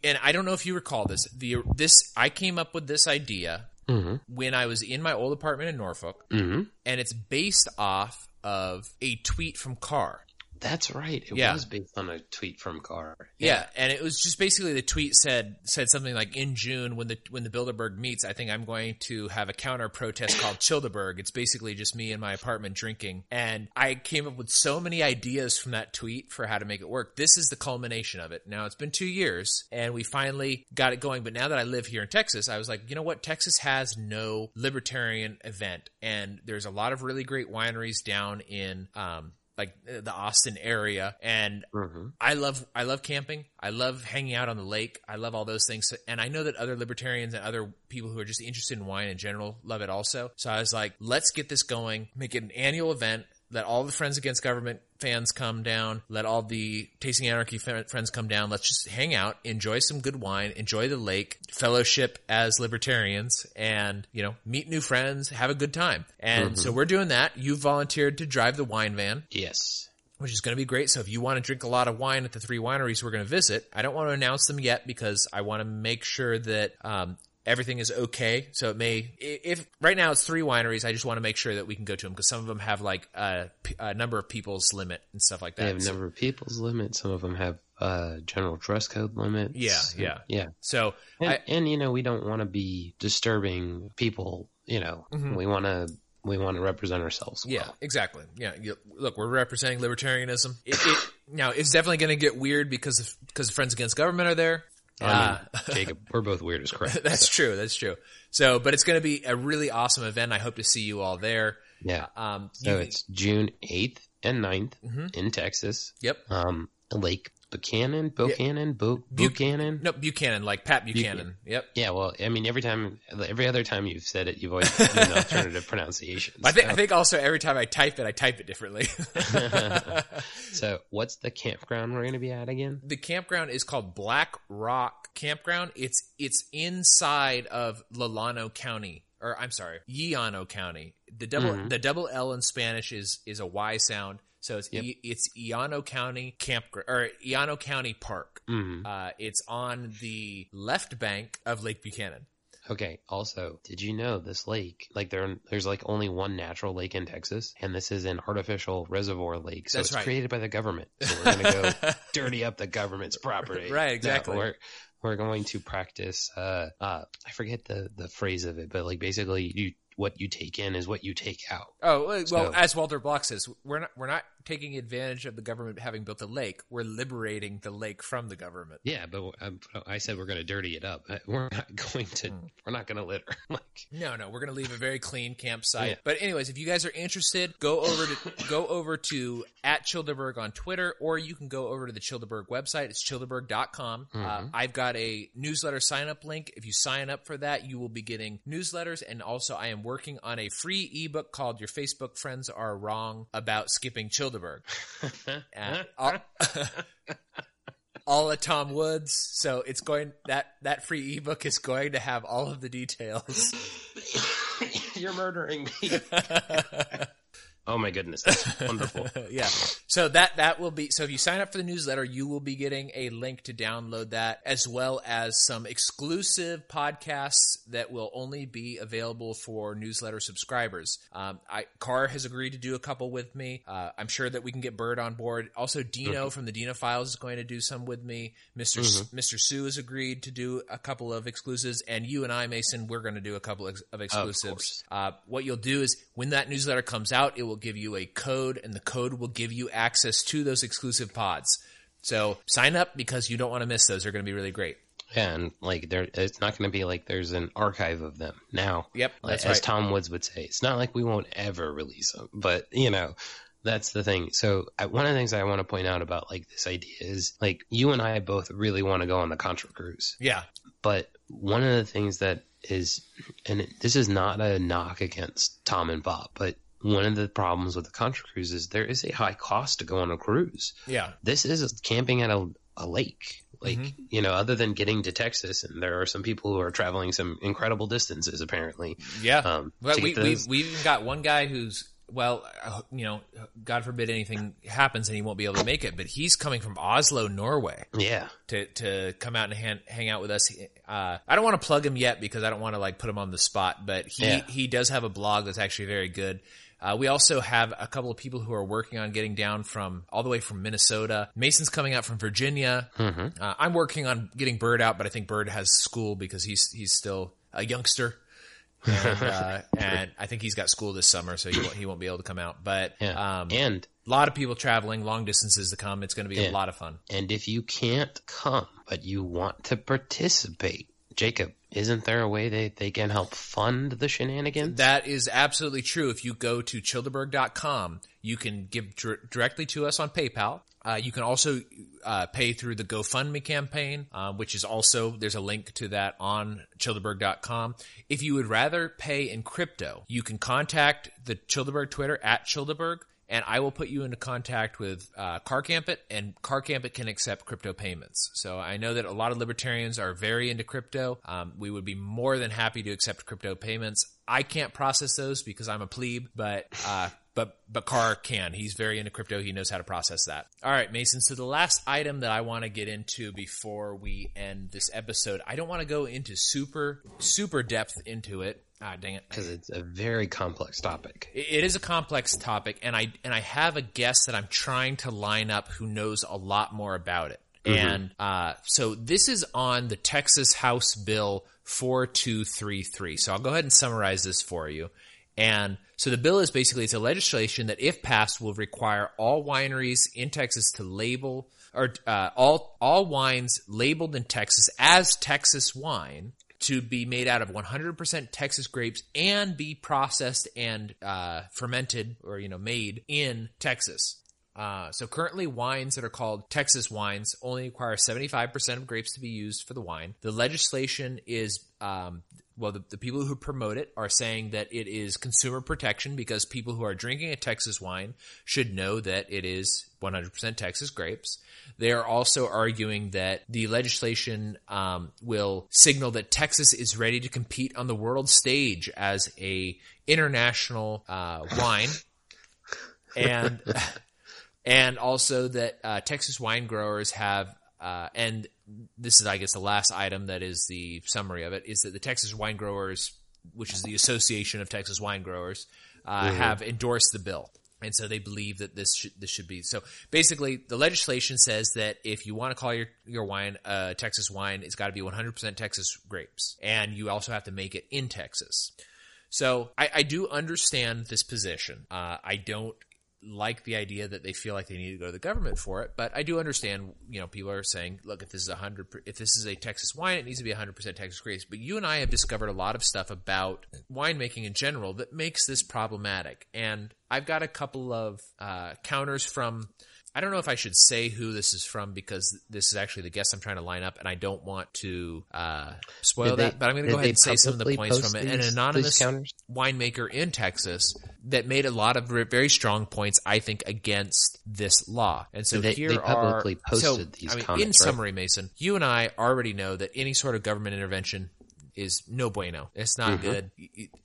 S1: and I don't know if you recall this. The this I came up with this idea
S2: Mm-hmm.
S1: when I was in my old apartment in Norfolk,
S2: Mm-hmm.
S1: and it's based off of a tweet from Carr.
S2: That's right. It
S1: Yeah.
S2: was based on a tweet from Carr.
S1: Yeah. and it was just basically the tweet said said something like in June when the when the Bilderberg meets, I think I'm going to have a counter protest called Childerberg. It's basically just me in my apartment drinking, and I came up with so many ideas from that tweet for how to make it work. This is the culmination of it. Now it's been two years, and we finally got it going. But now that I live here in Texas, I was like, you know what? Texas has no libertarian event, and there's a lot of really great wineries down in. Um, like uh, the Austin area and
S2: Mm-hmm.
S1: I love I love camping. I love hanging out on the lake. I love all those things. And I know that other libertarians and other people who are just interested in wine in general love it also. So I was like, let's get this going, make it an annual event. Let all the Friends Against Government fans come down. Let all the Tasting Anarchy friends come down. Let's just hang out, enjoy some good wine, enjoy the lake, fellowship as libertarians, and, you know, meet new friends, have a good time. And so we're doing that. You volunteered to drive the wine van
S2: Yes.
S1: which is going to be great. So if you want to drink a lot of wine at the three wineries we're going to visit, I don't want to announce them yet because I want to make sure that um, everything is okay. So it may, if right now it's three wineries, I just want to make sure that we can go to them because some of them have like a number of people's limit and stuff like that.
S2: They have
S1: So-
S2: number of people's limit. Some of them have uh, general dress code limits.
S1: Yeah, yeah.
S2: Yeah.
S1: So
S2: And,
S1: I,
S2: and you know, we don't want to be disturbing people. You know, we want to we want to represent ourselves.
S1: Mm-hmm. Yeah, exactly. Yeah, you, look, we're representing libertarianism. It, it, now, it's definitely going to get weird because of, because Friends Against Government are there.
S2: I mean,
S1: Uh,
S2: Jacob, we're both weird as crap.
S1: that's true. That's true. So, but it's going to be a really awesome event. I hope to see you all there.
S2: yeah.
S1: Um,
S2: So
S1: you-
S2: it's June 8th and 9th
S1: Mm-hmm.
S2: in Texas.
S1: yep.
S2: Um, Lake Buchanan, Buchanan, Bu- Buchanan.
S1: No, Buchanan, like Pat Buchanan. Yep.
S2: Yeah, well, I mean, every time, every other time you've said it, you've always given an alternative pronunciation.
S1: I think I think also every time I type it, I type it differently.
S2: So, what's the campground we're going to be at again?
S1: the campground is called Black Rock Campground. It's it's inside of Lalano County, or I'm sorry, Llano County. The double mm-hmm. the double L in Spanish is is a Y sound. So it's e, it's Llano County Campground or Llano County Park. Uh, it's on the left bank of Lake Buchanan.
S2: Okay. Also, did you know this lake? Like there, there's like only one natural lake in Texas, and this is an artificial reservoir lake. So
S1: That's
S2: it's
S1: right.
S2: created by the government. So we're gonna go dirty up the government's property.
S1: Right,
S2: No,
S1: exactly.
S2: we're we're going to practice. Uh, uh, I forget the the phrase of it, but like basically, you what you take in is what you take out.
S1: Oh well,
S2: So-
S1: as Walter Block says, we're not we're not taking advantage of the government having built a lake. We're liberating the lake from the government.
S2: Yeah, but um, I said we're going to dirty it up. Uh, We're not going to.
S1: Hmm.
S2: We're not going to litter. like,
S1: No, no, we're gonna leave a very clean campsite.
S2: Yeah.
S1: But anyways, if you guys are interested, go over to go over to at Childerberg on Twitter, or you can go over to the Childerberg website. It's childerberg.com. Uh, I've got a newsletter sign up link. If you sign up for that, you will be getting newsletters, and also I am working on a free ebook called "Your Facebook Friends Are Wrong About Skipping Childerberg." Uh, all, all of Tom Woods. So it's going that that free ebook is going to have all of the details.
S2: you're murdering me. oh my goodness, that's wonderful.
S1: yeah. So that that will be so if you sign up for the newsletter, you will be getting a link to download that as well as some exclusive podcasts that will only be available for newsletter subscribers. Um, I Carr has agreed to do a couple with me. Uh, I'm sure that we can get Bird on board. Also, Dino from the Dino Files is going to do some with me. Mister S- Mister Sue has agreed to do a couple of exclusives, and you and I, Mason, we're going to do a couple of, of exclusives.
S2: course.
S1: Uh, what you'll do is when that newsletter comes out, it will give you a code, and the code will give you access to those exclusive pods. So sign up because you don't want to miss those. They're going to be really great.
S2: Yeah, and like there, it's not going to be like there's an archive of them now.
S1: Yep,
S2: Like,
S1: that's
S2: as
S1: right.
S2: Tom Woods would say, it's not like we won't ever release them, but you know, that's the thing. So I, one of the things I want to point out about like this idea is like you and I both really want to go on the Contra cruise,
S1: Yeah,
S2: but one of the things that is, and this is not a knock against Tom and Bob, but one of the problems with the Contra cruise is there is a high cost to go on a cruise
S1: yeah,
S2: this is camping at a, a lake. Like,
S1: Mm-hmm.
S2: you know, other than getting to Texas, and there are some people who are traveling some incredible distances, apparently.
S1: yeah.
S2: Um,
S1: but we we we even got one guy who's well, uh, you know, God forbid anything happens and he won't be able to make it, but he's coming from Oslo, Norway.
S2: Yeah.
S1: to to come out and hang, hang out with us. Uh, I don't want to plug him yet because I don't want to like put him on the spot, but he
S2: Yeah.
S1: he does have a blog that's actually very good. Uh, we also have a couple of people who are working on getting down from all the way from Minnesota. Mason's coming out from Virginia.
S2: Mm-hmm.
S1: Uh, I'm working on getting Bird out, but I think Bird has school because he's he's still a youngster. and, uh, and I think he's got school this summer, so he won't, he won't be able to come out. But
S2: Yeah.
S1: um,
S2: and,
S1: a lot of people traveling long distances to come. It's going to be a lot of fun.
S2: and if you can't come, but you want to participate, Jacob, isn't there a way that they can help fund the shenanigans?
S1: That is absolutely true. If you go to childerberg.com, you can give dir- directly to us on PayPal. Uh, you can also uh, pay through the GoFundMe campaign, uh, which is also, there's a link to that on childerberg.com. If you would rather pay in crypto, you can contact the Childerberg Twitter at Childerberg, and I will put you into contact with uh, CarCampit, and CarCampit can accept crypto payments. So I know that a lot of libertarians are very into crypto. Um, we would be more than happy to accept crypto payments. I can't process those because I'm a plebe, but uh, but but Carr can. He's very into crypto. He knows how to process that. All right, Mason. So the last item that I want to get into before we end this episode, I don't want to go into super super depth into it. Ah, dang it.
S2: Because it's a very complex topic.
S1: It is a complex topic, and I and I have a guest that I'm trying to line up who knows a lot more about it. And uh, so this is on the Texas House Bill 4233. So I'll go ahead and summarize this for you. And so the bill is basically it's a legislation that, if passed, will require all wineries in Texas to label or uh, all all wines labeled in Texas as Texas wine to be made out of 100% Texas grapes and be processed and uh, fermented or you know made in Texas. Uh, so currently, wines that are called Texas wines only require 75% of grapes to be used for the wine. The legislation is, um, well, the, the people who promote it are saying that it is consumer protection because people who are drinking a Texas wine should know that it is 100% Texas grapes. They are also arguing that the legislation um, will signal that Texas is ready to compete on the world stage as a international uh, wine, and and also that uh, Texas wine growers have, uh, and this is, I guess, the last item that is the summary of it is that the Texas wine growers, which is the Association of Texas Wine Growers, uh, have endorsed the bill. And so they believe that this should, this should be so. Basically, the legislation says that if you want to call your your wine uh, Texas wine, it's got to be 100% Texas grapes, and you also have to make it in Texas. So I, I do understand this position. Uh, I don't like the idea that they feel like they need to go to the government for it, but I do understand, you know, people are saying, look, if this is a hundred, if this is a Texas wine, it needs to be hundred percent Texas grapes. But you and I have discovered a lot of stuff about winemaking in general that makes this problematic. And I've got a couple of, uh, counters from, I don't know if I should say who this is from because this is actually the guest I'm trying to line up, and I don't want to uh, spoil
S2: they-
S1: that. But I'm going to go ahead and say some of the points from it. An anonymous winemaker in Texas that made a lot of very strong points, I think, against this law. And so
S2: They-
S1: here
S2: they publicly
S1: are so,
S2: posted these
S1: I mean, in
S2: comments, right?
S1: summary, Mason, you and I already know that any sort of government intervention is no bueno. It's not
S2: Mm-hmm.
S1: good.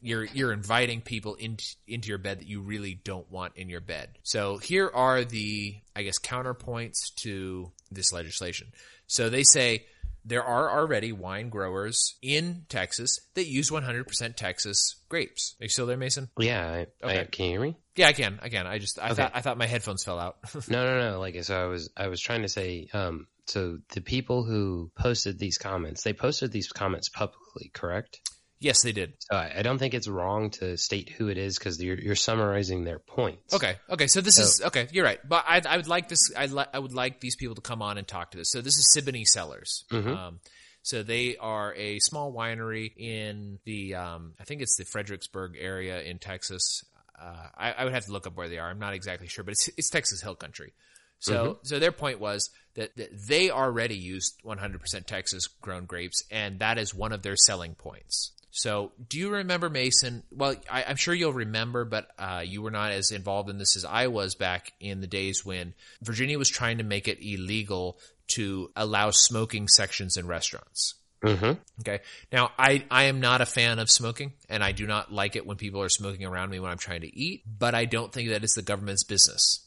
S1: You're you're inviting people into into your bed that you really don't want in your bed. So here are the I guess counterpoints to this legislation. So they say there are already wine growers in Texas that use 100% Texas grapes. Are you still there, Mason?
S2: Yeah, I, I,
S1: Okay.
S2: can you hear me?
S1: Yeah, I can. I can. I just I
S2: Okay.
S1: thought I thought my headphones fell out.
S2: No, no, no. Like, so I was, I was trying to say, um, so the people who posted these comments, they posted these comments publicly, correct?
S1: yes, they did.
S2: So I, I don't think it's wrong to state who it is because you're, you're summarizing their points.
S1: Okay. Okay. So this
S2: So-
S1: is okay. You're right. But I, I would like this. I, li- I would like these people to come on and talk to this. So this is Siboney Cellars.
S2: Mhm.
S1: Um, so they are a small winery in the, um, I think it's the Fredericksburg area in Texas. Uh, I, I would have to look up where they are. I'm not exactly sure, but it's, it's Texas Hill Country. So, so their point was that, that they already used 100% Texas grown grapes, and that is one of their selling points. So, do you remember Mason? Well, I, I'm sure you'll remember, but uh, you were not as involved in this as I was back in the days when Virginia was trying to make it illegal to allow smoking sections in restaurants.
S2: Mm-hmm.
S1: Okay. Now, I, I am not a fan of smoking, and I do not like it when people are smoking around me when I'm trying to eat, but I don't think that it's the government's business.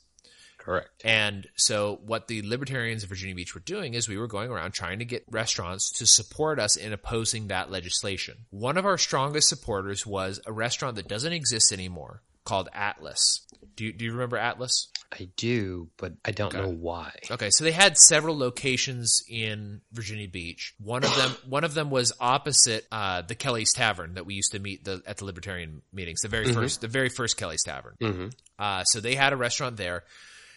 S2: Correct.
S1: And so what the libertarians of Virginia Beach were doing is we were going around trying to get restaurants to support us in opposing that legislation. One of our strongest supporters was a restaurant that doesn't exist anymore called Atlas. Do you, do you remember Atlas?
S2: I do, but I don't know why.
S1: Okay, so they had several locations in Virginia Beach. One of them, one of them was opposite uh, the Kelly's Tavern that we used to meet the, at the Libertarian meetings. The very first, the very first Kelly's Tavern.
S2: Mm-hmm.
S1: Uh, so they had a restaurant there.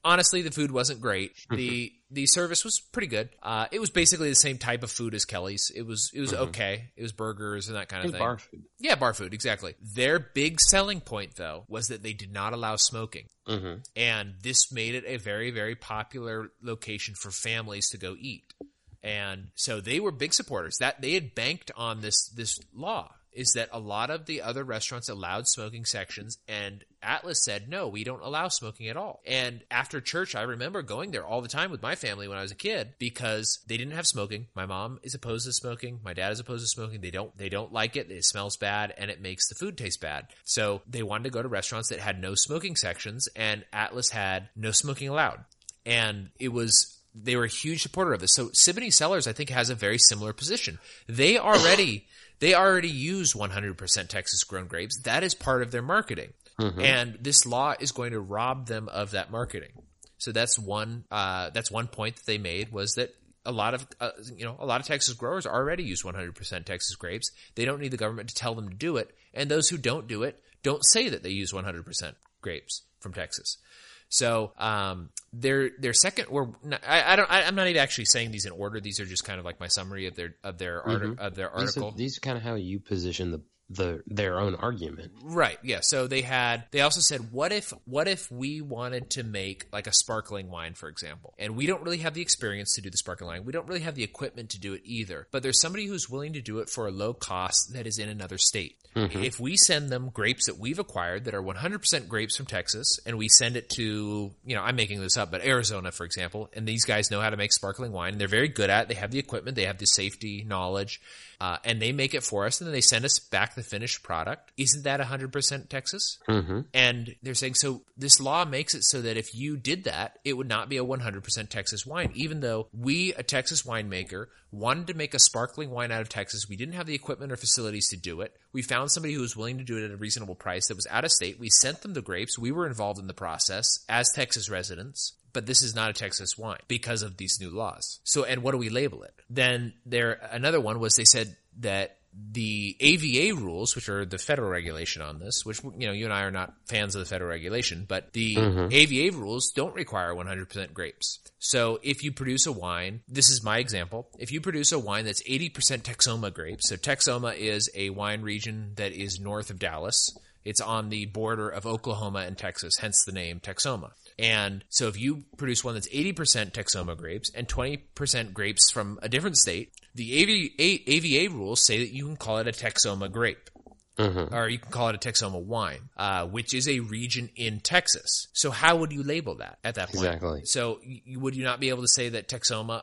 S1: Honestly, the food wasn't great. the The service was pretty good. Uh, it was basically the same type of food as Kelly's. It was it was okay. It was burgers and that kind of thing.
S2: bar food.
S1: Yeah, bar food, exactly. Their big selling point, though, was that they did not allow smoking.
S2: Mm-hmm.
S1: And this made it a very, very popular location for families to go eat. And so they were big supporters. That they had banked on this this law is that a lot of the other restaurants allowed smoking sections and Atlas said no, we don't allow smoking at all. And after church, I remember going there all the time with my family when I was a kid because they didn't have smoking. My mom is opposed to smoking, my dad is opposed to smoking. They don't they don't like it. It smells bad and it makes the food taste bad. So they wanted to go to restaurants that had no smoking sections and Atlas had no smoking allowed. And it was they were a huge supporter of this. So Siboney Cellars, I think, has a very similar position. They already they already use 100% Texas grown grapes. That is part of their marketing, and this law is going to rob them of that marketing. So that's one uh, that's one point that they made was that a lot of uh, you know a lot of Texas growers already use 100% Texas grapes. They don't need the government to tell them to do it, and those who don't do it don't say that they use 100% grapes from Texas. So um, their their second, or I, I don't, I, I'm not even actually saying these in order. These are just kind of like my summary of their of their arti- of their
S2: These
S1: article.
S2: are, these are kind of how you position the the their own argument.
S1: Right. Yeah. So they had. They also said, what if what if we wanted to make like a sparkling wine, for example, and we don't really have the experience to do the sparkling wine. We don't really have the equipment to do it either. But there's somebody who's willing to do it for a low cost that is in another state. Mm-hmm. If we send them grapes that we've acquired that are 100% grapes from Texas, and we send it to, you know, I'm making this up, but Arizona, for example, and these guys know how to make sparkling wine, and they're very good at it. They have the equipment, they have the safety knowledge, uh, and they make it for us, and then they send us back the finished product. Isn't that 100% Texas?
S2: hmm
S1: And they're saying, so this law makes it so that if you did that, it would not be a 100% Texas wine, even though we, a Texas winemaker, wanted to make a sparkling wine out of Texas. We didn't have the equipment or facilities to do it. We found somebody who was willing to do it at a reasonable price that was out of state. We sent them the grapes. We were involved in the process as Texas residents. But this is not a Texas wine because of these new laws. So, and what do we label it? Then there, another one was they said that the AVA rules, which are the federal regulation on this, which, you know, you and I are not fans of the federal regulation, but the mm-hmm. AVA rules don't require 100% grapes. So if you produce a wine, this is my example. If you produce a wine that's 80% Texoma grapes, so Texoma is a wine region that is north of Dallas. It's on the border of Oklahoma and Texas, hence the name Texoma. And so if you produce one that's 80% Texoma grapes and 20% grapes from a different state, the AVA, AVA rules say that you can call it a Texoma grape. Or you can call it a Texoma wine, uh, which is a region in Texas. So how would you label that at that point?
S2: Exactly.
S1: So you, would you not be able to say that Texoma,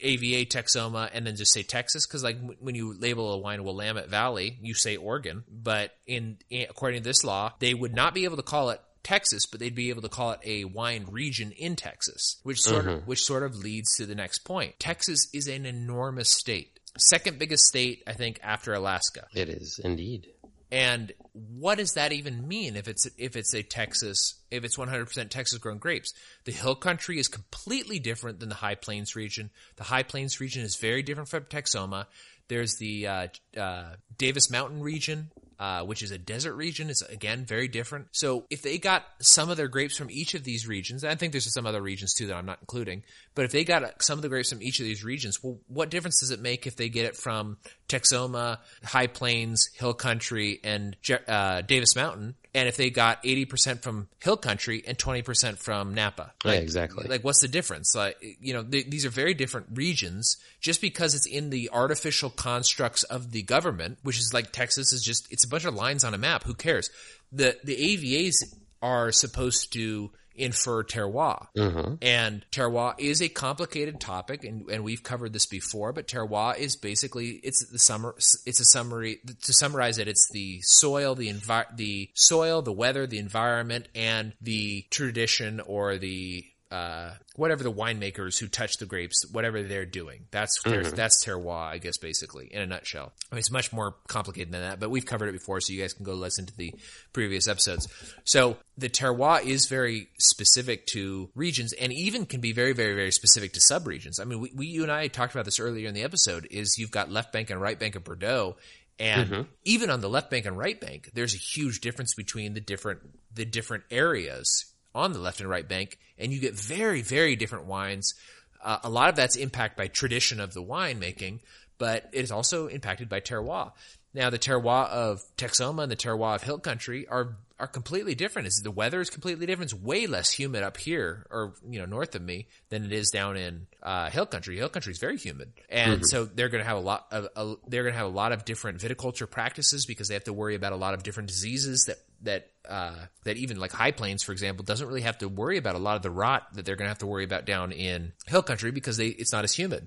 S1: AVA Texoma, and then just say Texas? Because like w- when you label a wine Willamette Valley, you say Oregon. But in, in according to this law, they would not be able to call it Texas, but they'd be able to call it a wine region in Texas, which sort of which sort of leads to the next point. Texas is an enormous state, second biggest state I think after Alaska.
S2: It is indeed.
S1: And what does that even mean if it's if it's a Texas if it's 100% Texas grown grapes? The hill country is completely different than the high plains region. The high plains region is very different from Texoma. There's the uh, uh, Davis Mountain region, uh, which is a desert region. It's again very different. So if they got some of their grapes from each of these regions, I think there's some other regions too that I'm not including, but if they got some of the grapes from each of these regions, well, what difference does it make if they get it from Texoma, High Plains, Hill Country, and uh, Davis Mountain? And if they got 80% from Hill Country and 20% from Napa?
S2: Yeah, exactly.
S1: Like, what's the difference? Like, you know, th- these are very different regions. Just because it's in the artificial constructs of the government, which is like Texas is just it's a bunch of lines on a map. Who cares? The the AVAs are supposed to infer terroir, mm-hmm. and terroir is a complicated topic, and, and we've covered this before. But terroir is basically it's the summer it's a summary to summarize it. It's the soil, the envi- the soil, the weather, the environment, and the tradition or the uh, whatever the winemakers who touch the grapes, whatever they're doing. That's that's terroir, I guess, basically in a nutshell. I mean, it's much more complicated than that, but we've covered it before, so you guys can go listen to the previous episodes. So the terroir is very specific to regions, and even can be very, very, very specific to subregions. I mean, we, we you and I talked about this earlier in the episode. Is you've got left bank and right bank of Bordeaux. And even on the left bank and right bank, there's a huge difference between the different the different areas on the left and right bank, and you get very, very different wines. Uh, a lot of that's impacted by tradition of the winemaking, but it is also impacted by terroir. Now, the terroir of Texoma and the terroir of Hill Country are are completely different. It's, the weather is completely different. It's way less humid up here, or you know, north of me, than it is down in uh, Hill Country. Hill Country is very humid, and so they're going to have a lot of a, they're going to have a lot of different viticulture practices because they have to worry about a lot of different diseases that that uh, that even like High Plains, for example, doesn't really have to worry about a lot of the rot that they're going to have to worry about down in Hill Country because they it's not as humid.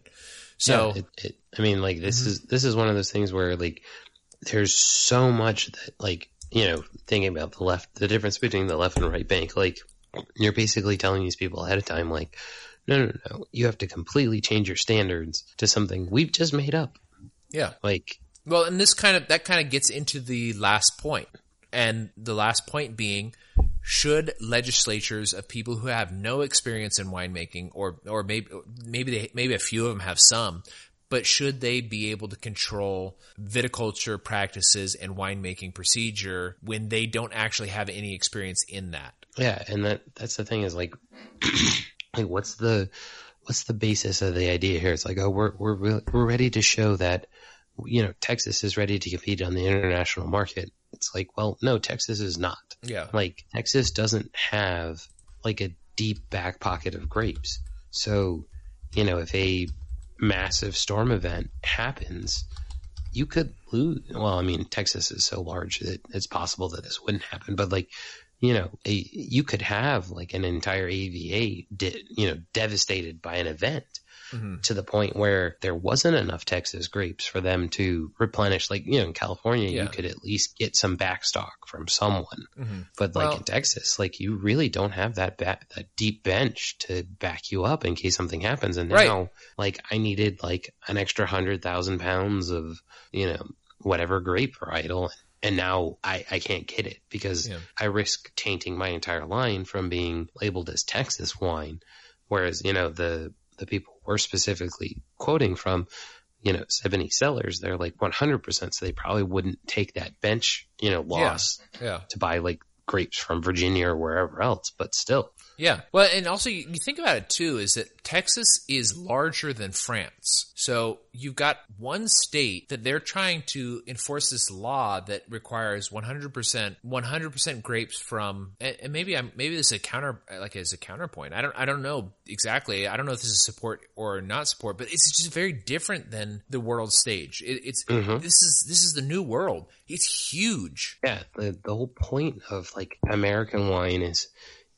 S1: So
S2: it, it, I mean, like this is this is one of those things where like there's so much that like you know thinking about the left, the difference between the left and right bank, like you're basically telling these people ahead of time, like no, no, no, you have to completely change your standards to something we've just made up.
S1: yeah,
S2: Like
S1: Well, and this kind of that kind of gets into the last point, and the last point being, should legislatures of people who have no experience in winemaking, or or maybe maybe they maybe a few of them have some, but should they be able to control viticulture practices and winemaking procedure when they don't actually have any experience in that?
S2: Yeah, and that that's the thing is like, like what's the what's the basis of the idea here? It's like, oh, we're we're re- we're ready to show that you know Texas is ready to compete on the international market. It's like, well, no, Texas is not.
S1: Yeah,
S2: Like Texas doesn't have like a deep back pocket of grapes. So, you know, if a massive storm event happens, you could lose. Well, I mean, Texas is so large that it's possible that this wouldn't happen, but like, you know, a, you could have like an entire AVA, de- you know, devastated by an event. Mm-hmm. to the point where there wasn't enough Texas grapes for them to replenish. Like, you know, in California,
S1: Yeah.
S2: you could at least get some backstock from someone. Mm-hmm. But like
S1: Well-
S2: in Texas, like you really don't have that ba- that deep bench to back you up in case something happens. And
S1: Right.
S2: now, like I needed like an extra hundred thousand pounds of you know whatever grape varietal, and now I I can't get it because
S1: Yeah.
S2: I risk tainting my entire line from being labeled as Texas wine, whereas you know the the people we're specifically quoting from. You know, Siboney Cellars, they're like 100%, so they probably wouldn't take that bench, you know, loss
S1: Yeah.
S2: to buy like grapes from Virginia or wherever else, but still.
S1: Yeah. Well, and also you, you think about it too is that Texas is larger than France. So you've got one state that they're trying to enforce this law that requires 100% 100% grapes from and, and maybe I'm maybe this is a counter like as a counterpoint. I don't I don't know exactly. I don't know if this is support or not support, but it's just very different than the world stage. It, it's mm-hmm. this is this is the new world. It's huge.
S2: Yeah, the the whole point of like American wine is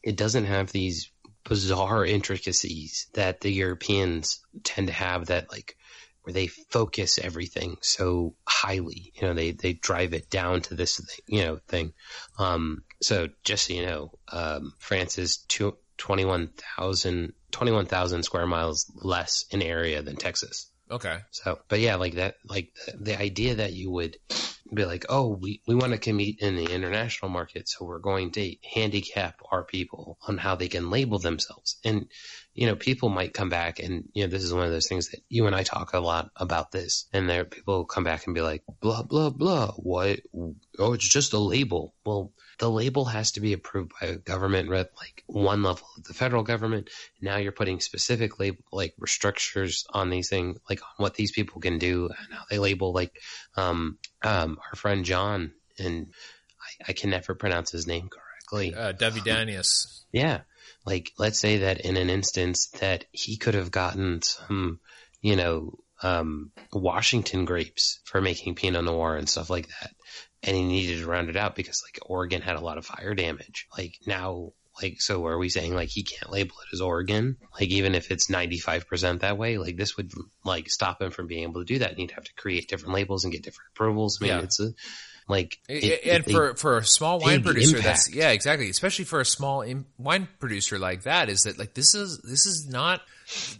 S2: it doesn't have these bizarre intricacies that the Europeans tend to have that like where they focus everything so highly. You know, they they drive it down to this thing, you know thing. Um, so just so you know, um, France is two, 21,000 21,000 square miles less in area than Texas.
S1: Okay.
S2: So, but yeah, like that, like the, the idea that you would be like, oh, we, we want to compete in the international market, so we're going to handicap our people on how they can label themselves. And, you know, people might come back and, you know, this is one of those things that you and I talk a lot about this. And there, people come back and be like, blah, blah, blah. What? Oh, it's just a label. Well, the label has to be approved by a government, like one level of the federal government. Now you're putting specific label, like restrictions on these things, like on what these people can do and how they label, like, um, um, our friend John, and I, I can never pronounce his name correctly.
S1: Uh, W. Danius.
S2: Yeah. Like, let's say that in an instance that he could have gotten some, you know, um, Washington grapes for making Pinot Noir and stuff like that. And he needed to round it out because like Oregon had a lot of fire damage. Like now, like, so are we saying like he can't label it as Oregon? Like even if it's 95% that way, like this would like stop him from being able to do that. And he'd have to create different labels and get different approvals. I mean,
S1: Yeah.
S2: it's a, like, it-
S1: and
S2: it-
S1: for for a small wine producer that's yeah exactly. Especially for a small Im- wine producer like that is that like this is this is not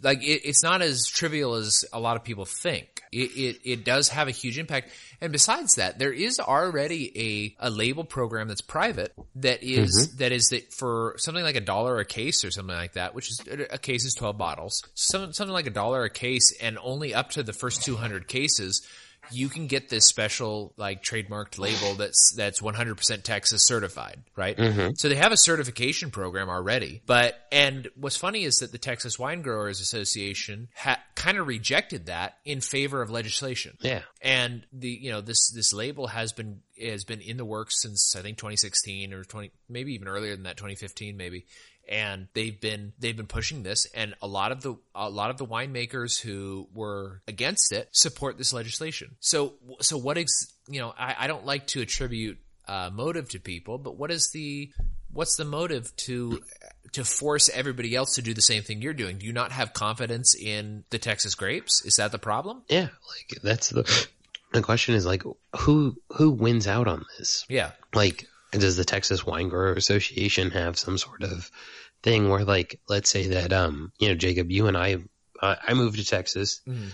S1: like it, it's not as trivial as a lot of people think. It, it it does have a huge impact. And besides that there is already a a label program that's private that is- mm-hmm. that is that for something like a dollar a case or something like that which is uh, a case is 12 bottles. Some, something like a dollar a case and only up to the first 200 cases you can get this special like trademarked label that's that's 100% Texas certified, right? Mm-hmm. So they have a certification program already. But and what's funny is that the Texas Wine Growers Association ha- kind of rejected that in favor of legislation.
S2: yeah.
S1: And the you know this this label has been has been in the works since I think 2016 or 20 maybe even earlier than that 2015 maybe and they've been they've been pushing this and a lot of the a lot of the winemakers who were against it support this legislation so so what ex you know I, I don't like to attribute uh, motive to people but what is the what's the motive to to force everybody else to do the same thing you're doing do you not have confidence in the texas grapes is that the problem
S2: Yeah. Like that's the, the question is like, who, who wins out on this?
S1: yeah
S2: like does the Texas Wine Grower Association have some sort of thing where like let's say that um you know Jacob you and I uh, I moved to Texas
S1: Mhm.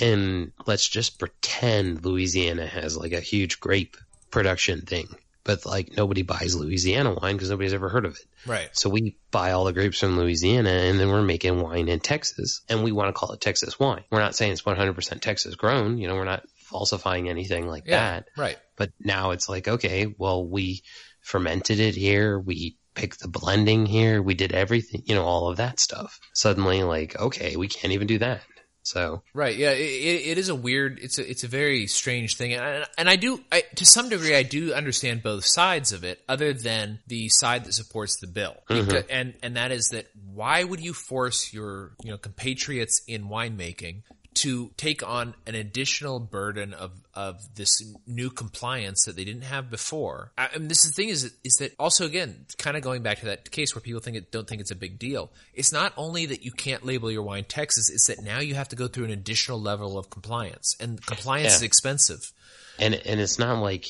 S2: and let's just pretend Louisiana has like a huge grape production thing but like nobody buys Louisiana wine because nobody's ever heard of it.
S1: Right.
S2: So we buy all the grapes from Louisiana and then we're making wine in Texas and we want to call it Texas wine. We're not saying it's 100% Texas grown you know we're not falsifying anything like
S1: yeah
S2: that
S1: right
S2: but now it's like, okay, well, we fermented it here. We picked the blending here. We did everything, you know, all of that stuff. Suddenly, like, okay, we can't even do that. So,
S1: Right. Yeah. It, it, is a weird. It's a it's a very strange thing, and I, and I do I, to some degree I do understand both sides of it, other than the side that supports the bill, mm-hmm. Because- and and that is that why would you force your you know compatriots in winemaking to take on an additional burden of of this new compliance that they didn't have before. I, and this is the thing is is that also again kind of going back to that case where people think it don't think it's a big deal. It's not only that you can't label your wine Texas; it's that now you have to go through an additional level of compliance, and compliance
S2: Yeah.
S1: is expensive.
S2: and and it's not like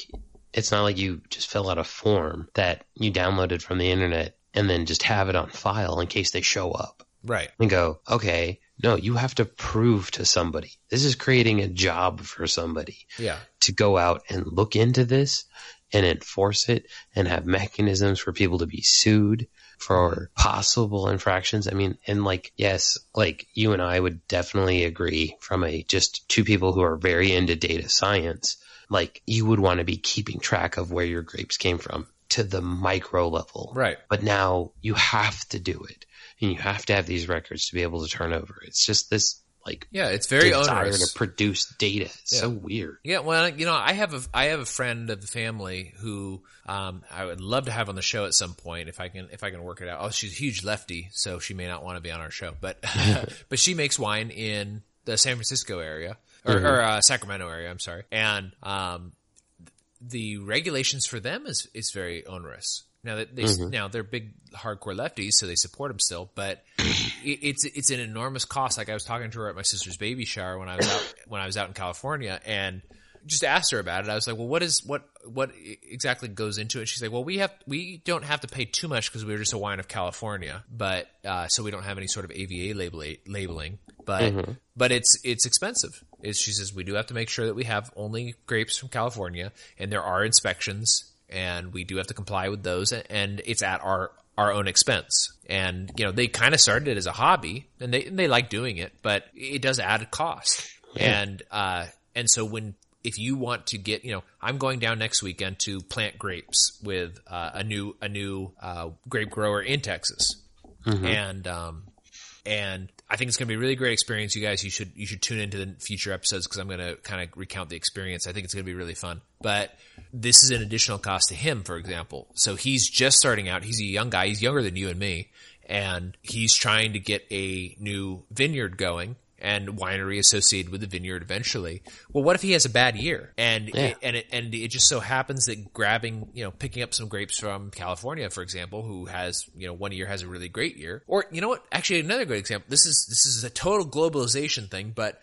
S2: it's not like you just fill out a form that you downloaded from the internet and then just have it on file in case they show up
S1: Right.
S2: and go, okay, no, you have to prove to somebody. This is creating a job for somebody
S1: Yeah.
S2: to go out and look into this and enforce it and have mechanisms for people to be sued for possible infractions. I mean, and like, yes, like you and I would definitely agree from a just two people who are very into data science, like you would want to be keeping track of where your grapes came from to the micro level.
S1: Right.
S2: But now you have to do it and you have to have these records to be able to turn over. It's just this like
S1: Yeah. It's very
S2: desire
S1: onerous.
S2: to produce data. It's
S1: Yeah.
S2: so weird.
S1: Yeah, well, you know, I have a I have a friend of the family who um, I would love to have on the show at some point if I can if I can work it out. Oh, she's a huge lefty, so she may not want to be on our show, but but she makes wine in the San Francisco area or, or uh, Sacramento area. I'm sorry, and um, the regulations for them is is very onerous. Now that they now they're big hardcore lefties, so they support them still, but it, it's it's an enormous cost. Like I was talking to her at my sister's baby shower when I was out when I was out in California, and just asked her about it. I was like, "Well, what is what what exactly goes into it?" She's like, "Well, we have we don't have to pay too much because we're just a wine of California, but uh, so we don't have any sort of AVA label, labeling, but but it's it's expensive." Is she says we do have to make sure that we have only grapes from California, and there are inspections, and we do have to comply with those, and it's at our our own expense. And you know, they kind of started it as a hobby, and they and they like doing it, but it does add a cost. And uh, and so when if you want to get, you know, I'm going down next weekend to plant grapes with uh, a new a new uh, grape grower in Texas, and um, and I think it's going to be a really great experience. You guys, you should you should tune into the future episodes because I'm going to kind of recount the experience. I think it's going to be really fun. But this is an additional cost to him, for example. So he's just starting out. He's a young guy. He's younger than you and me, and he's trying to get a new vineyard going and winery associated with the vineyard eventually. Well, what if he has a bad year and
S2: Yeah.
S1: and it, and it just so happens that grabbing, you know, picking up some grapes from California, for example, who has, you know, one year has a really great year, or you know what? Actually, another good example. This is this is a total globalization thing, but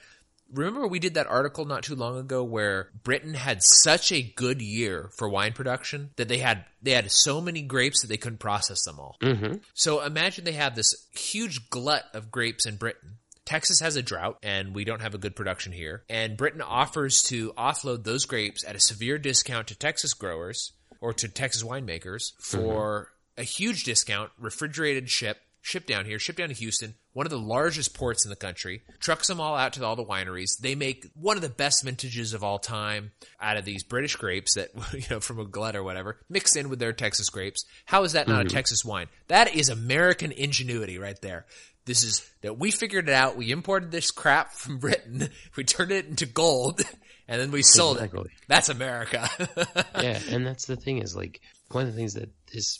S1: remember we did that article not too long ago where Britain had such a good year for wine production that they had they had so many grapes that they couldn't process them all.
S2: Mm-hmm.
S1: So imagine they have this huge glut of grapes in Britain. Texas has a drought and we don't have a good production here. And Britain offers to offload those grapes at a severe discount to Texas growers or to Texas winemakers for mm-hmm. a huge discount, refrigerated ship, shipped down here, shipped down to Houston, one of the largest ports in the country, trucks them all out to all the wineries. They make one of the best vintages of all time out of these British grapes that, you know, from a glut or whatever, mixed in with their Texas grapes. How is that not a mm-hmm. Texas wine? That is American ingenuity right there. This is that we figured it out. We imported this crap from Britain. We turned it into gold and then we sold
S2: Exactly.
S1: it. That's America.
S2: yeah, and that's the thing is like one of the things that is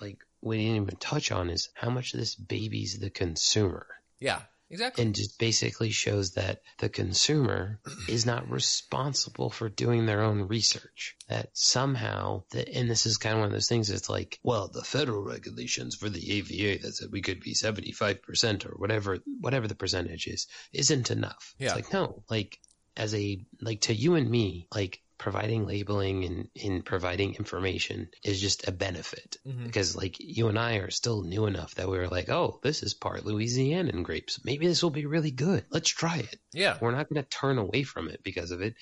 S2: like we didn't even touch on is how much this babies the consumer
S1: yeah, exactly.
S2: and just basically shows that the consumer is not responsible for doing their own research. That somehow, the, and this is kind of one of those things. It's like, well, the federal regulations for the AVA that said we could be seventy five percent or whatever, whatever the percentage is, isn't enough.
S1: Yeah.
S2: It's like no, like as a like to you and me, like providing labeling and in providing information is just a benefit
S1: Mhm.
S2: because like you and I are still new enough that we were like, oh, this is part Louisianan grapes. Maybe this will be really good. Let's try it.
S1: Yeah.
S2: We're not going to turn away from it because of it.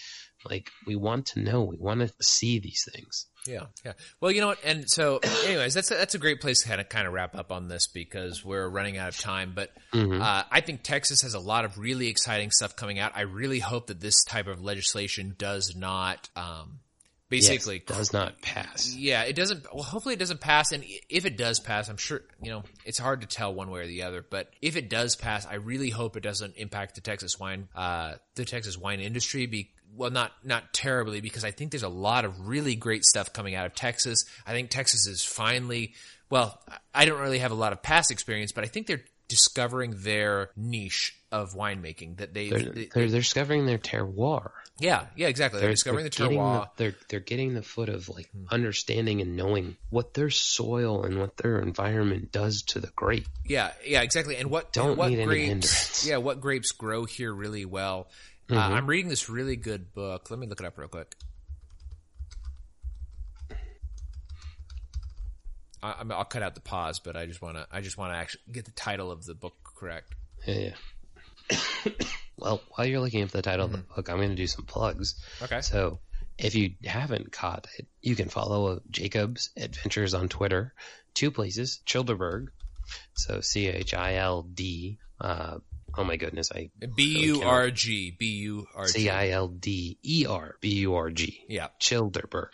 S2: Like we want to know, we want to see these things.
S1: Yeah, yeah. Well, you know what? And so, anyways, that's a, that's a great place to kind of kind of wrap up on this because we're running out of time. But uh, I think Texas has a lot of really exciting stuff coming out. I really hope that this type of legislation does not, um, basically,
S2: yes, does not pass.
S1: yeah, it doesn't. Well, hopefully it doesn't pass. And if it does pass, I'm sure you know it's hard to tell one way or the other. But if it does pass, I really hope it doesn't impact the Texas wine, uh, the Texas wine industry. Be well, not not terribly, because I think there's a lot of really great stuff coming out of Texas. I think Texas is finally. Well, I don't really have a lot of past experience, but I think they're discovering their niche of winemaking that they,
S2: They're,
S1: they-
S2: they're, they're discovering their terroir.
S1: yeah yeah exactly they're, discovering the
S2: getting
S1: terroir
S2: they're they're getting the foot of like
S1: Hmm.
S2: understanding and knowing what their soil and what their environment does to the grape.
S1: Yeah, yeah, exactly. And what
S2: Don't
S1: what
S2: need any
S1: grapes?
S2: hindrance.
S1: Yeah, what grapes grow here really well. Uh,
S2: Mm-hmm.
S1: I'm reading this really good book. Let me look it up real quick. I, I mean, I'll cut out the pause, but I just want to. I just want to actually get the title of the book correct.
S2: Yeah. well, while you're looking up the title of the book, I'm going to do some plugs.
S1: Mm-hmm. Okay.
S2: So, if you haven't caught it, you can follow Jacob's Adventures on Twitter. Two places, Childerberg. So C H I L D. Oh my goodness, I
S1: B U R G B U R G.
S2: C I L D E R B U R G.
S1: Yeah.
S2: Childerberg.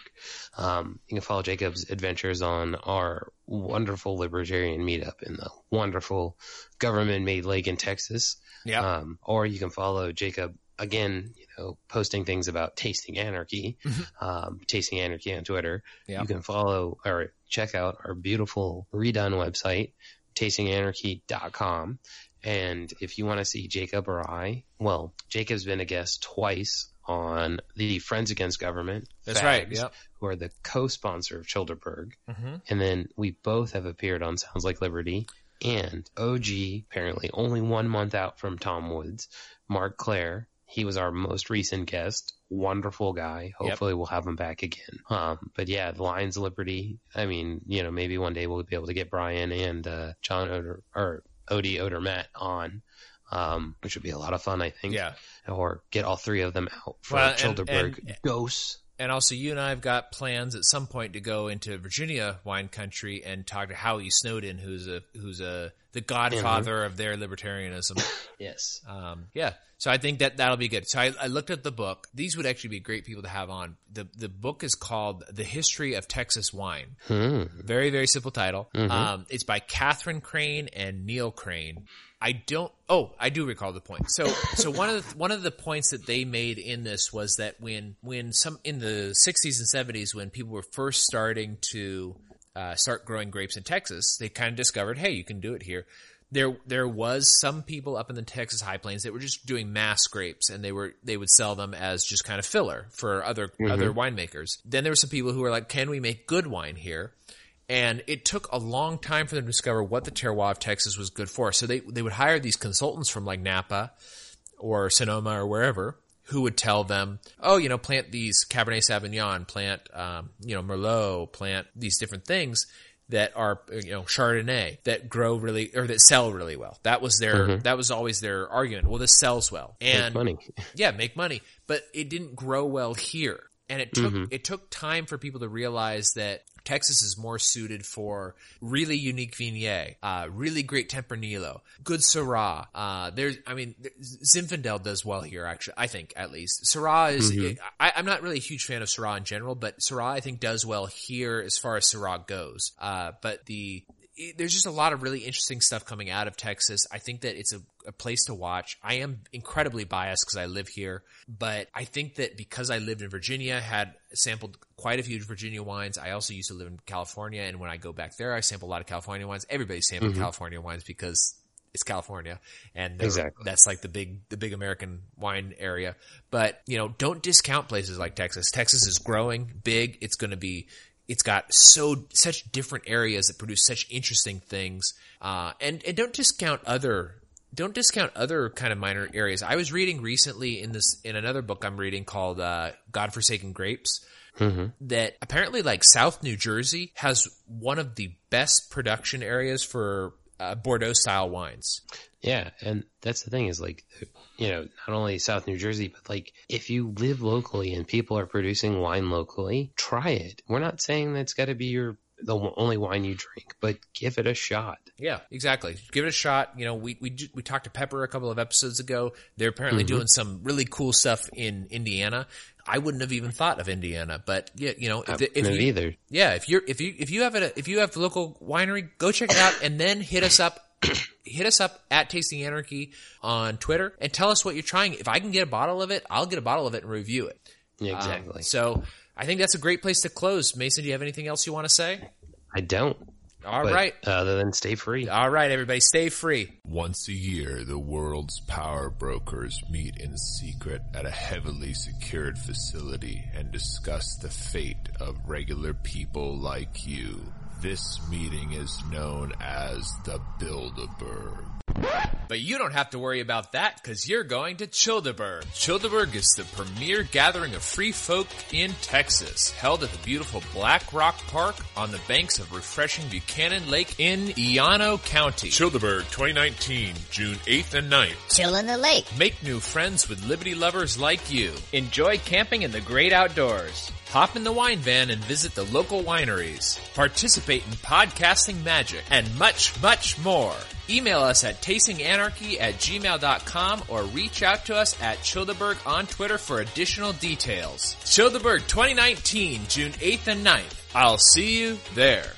S2: Um, you can follow Jacob's adventures on our wonderful libertarian meetup in the wonderful government made lake in Texas.
S1: Yeah.
S2: Um, or you can follow Jacob again, you know, posting things about tasting anarchy, um, tasting anarchy on Twitter.
S1: Yeah.
S2: You can follow or check out our beautiful redone website, tastinganarchy.com. And if you want to see Jacob or I, well, Jacob's been a guest twice on the Friends Against Government.
S1: That's right, yep.
S2: Who are the co-sponsor of Childerberg.
S1: Mm-hmm.
S2: And then we both have appeared on Sounds Like Liberty. And OG, apparently only one month out from Tom Woods, Marc Clair. He was our most recent guest. Wonderful guy. Hopefully we'll have him back again. Um, but yeah, the Lions of Liberty. I mean, you know, maybe one day we'll be able to get Brian and, uh, John Oder, or Odie Odermatt on, um, which would be a lot of fun, I think.
S1: Yeah.
S2: Or get all three of them out for
S1: Well,
S2: Childerberg
S1: and-
S2: Ghosts.
S1: And also, you and I have got plans at some point to go into Virginia wine country and talk to Howie Snowden, who's a who's a the godfather of their libertarianism.
S2: Yes.
S1: Um, yeah, so I think that that'll be good. So I, I looked at the book. These would actually be great people to have on. the The book is called "The History of Texas Wine."
S2: Hmm.
S1: Very very simple title. Um, it's by Catherine Crane and Neil Crane. I don't. Oh, I do recall the point. So, so one of the, one of the points that they made in this was that when when some in the '60s and '70s, when people were first starting to uh, start growing grapes in Texas, they kind of discovered, hey, you can do it here. There, there was some people up in the Texas High Plains that were just doing mass grapes, and they were they would sell them as just kind of filler for other other winemakers. Then there were some people who were like, can we make good wine here? And it took a long time for them to discover what the terroir of Texas was good for. So they, they would hire these consultants from like Napa or Sonoma or wherever who would tell them, oh, you know, plant these Cabernet Sauvignon, plant, um, you know, Merlot, plant these different things that are, you know, Chardonnay that grow really, or that sell really well. That was their, that was always their argument. Well, this sells well. And
S2: Money.
S1: yeah, make money, but it didn't grow well here. And it took it took time for people to realize that Texas is more suited for really unique Viognier, uh, really great Tempranillo, good Syrah. Uh, there's, I mean, Zinfandel does well here, actually. I think at least Syrah is. I, I'm not really a huge fan of Syrah in general, but Syrah I think does well here as far as Syrah goes. Uh, but the it- there's just a lot of really interesting stuff coming out of Texas. I think that it's a, a place to watch. I am incredibly biased because I live here, but I think that because I lived in Virginia, had sampled quite a few Virginia wines. I also used to live in California, and when I go back there, I sample a lot of California wines. Everybody's sampling mm-hmm. California wines because it's California, and
S2: Exactly.
S1: that's like the big the big American wine area. But you know, don't discount places like Texas. Texas is growing big. It's going to be. It's got so such different areas that produce such interesting things, uh, and and don't discount other don't discount other kind of minor areas. I was reading recently in this in another book I'm reading called uh, "Godforsaken Grapes." That apparently, like South New Jersey, has one of the best production areas for uh, Bordeaux style wines.
S2: Yeah, and that's the thing is like, you know, not only South New Jersey, but like if you live locally and people are producing wine locally, try it. We're not saying that's got to be your the only wine you drink, but give it a shot.
S1: Yeah, exactly. Give it a shot. You know, we we we talked to Pepper a couple of episodes ago. They're apparently doing some really cool stuff in Indiana. I wouldn't have even thought of Indiana, but yeah, you know, if, if you,
S2: either.
S1: yeah, if you're if you if you have a if you have the local winery, go check it out and then hit us up. hit us up at Tasting Anarchy on Twitter and tell us what you're trying. If I can get a bottle of it, I'll get a bottle of it and review it.
S2: Yeah,
S1: Um,
S2: exactly.
S1: so I think that's a great place to close. Mason, do you have anything else you want to say?
S2: I don't.
S1: All
S2: But
S1: right.
S2: Uh, other than stay free.
S1: All right, everybody, stay free.
S3: Once a year, the world's power brokers meet in secret at a heavily secured facility and discuss the fate of regular people like you. This meeting is known as the Bilderberg.
S1: But you don't have to worry about that because you're going to Childerberg. Childerberg is the premier gathering of free folk in Texas, held at the beautiful Black Rock Park on the banks of refreshing Buchanan Lake in Llano County.
S3: Childerberg 2019, June 8th and 9th.
S4: Chill in the lake.
S1: Make new friends with Liberty lovers like you.
S5: Enjoy camping in the great outdoors.
S1: Hop in the wine van and visit the local wineries. Participate in podcasting magic and much, much more. Email us at tastinganarchy at gmail.com or reach out to us at Childerberg on Twitter for additional details. Childerberg 2019, June 8th and 9th. I'll see you there.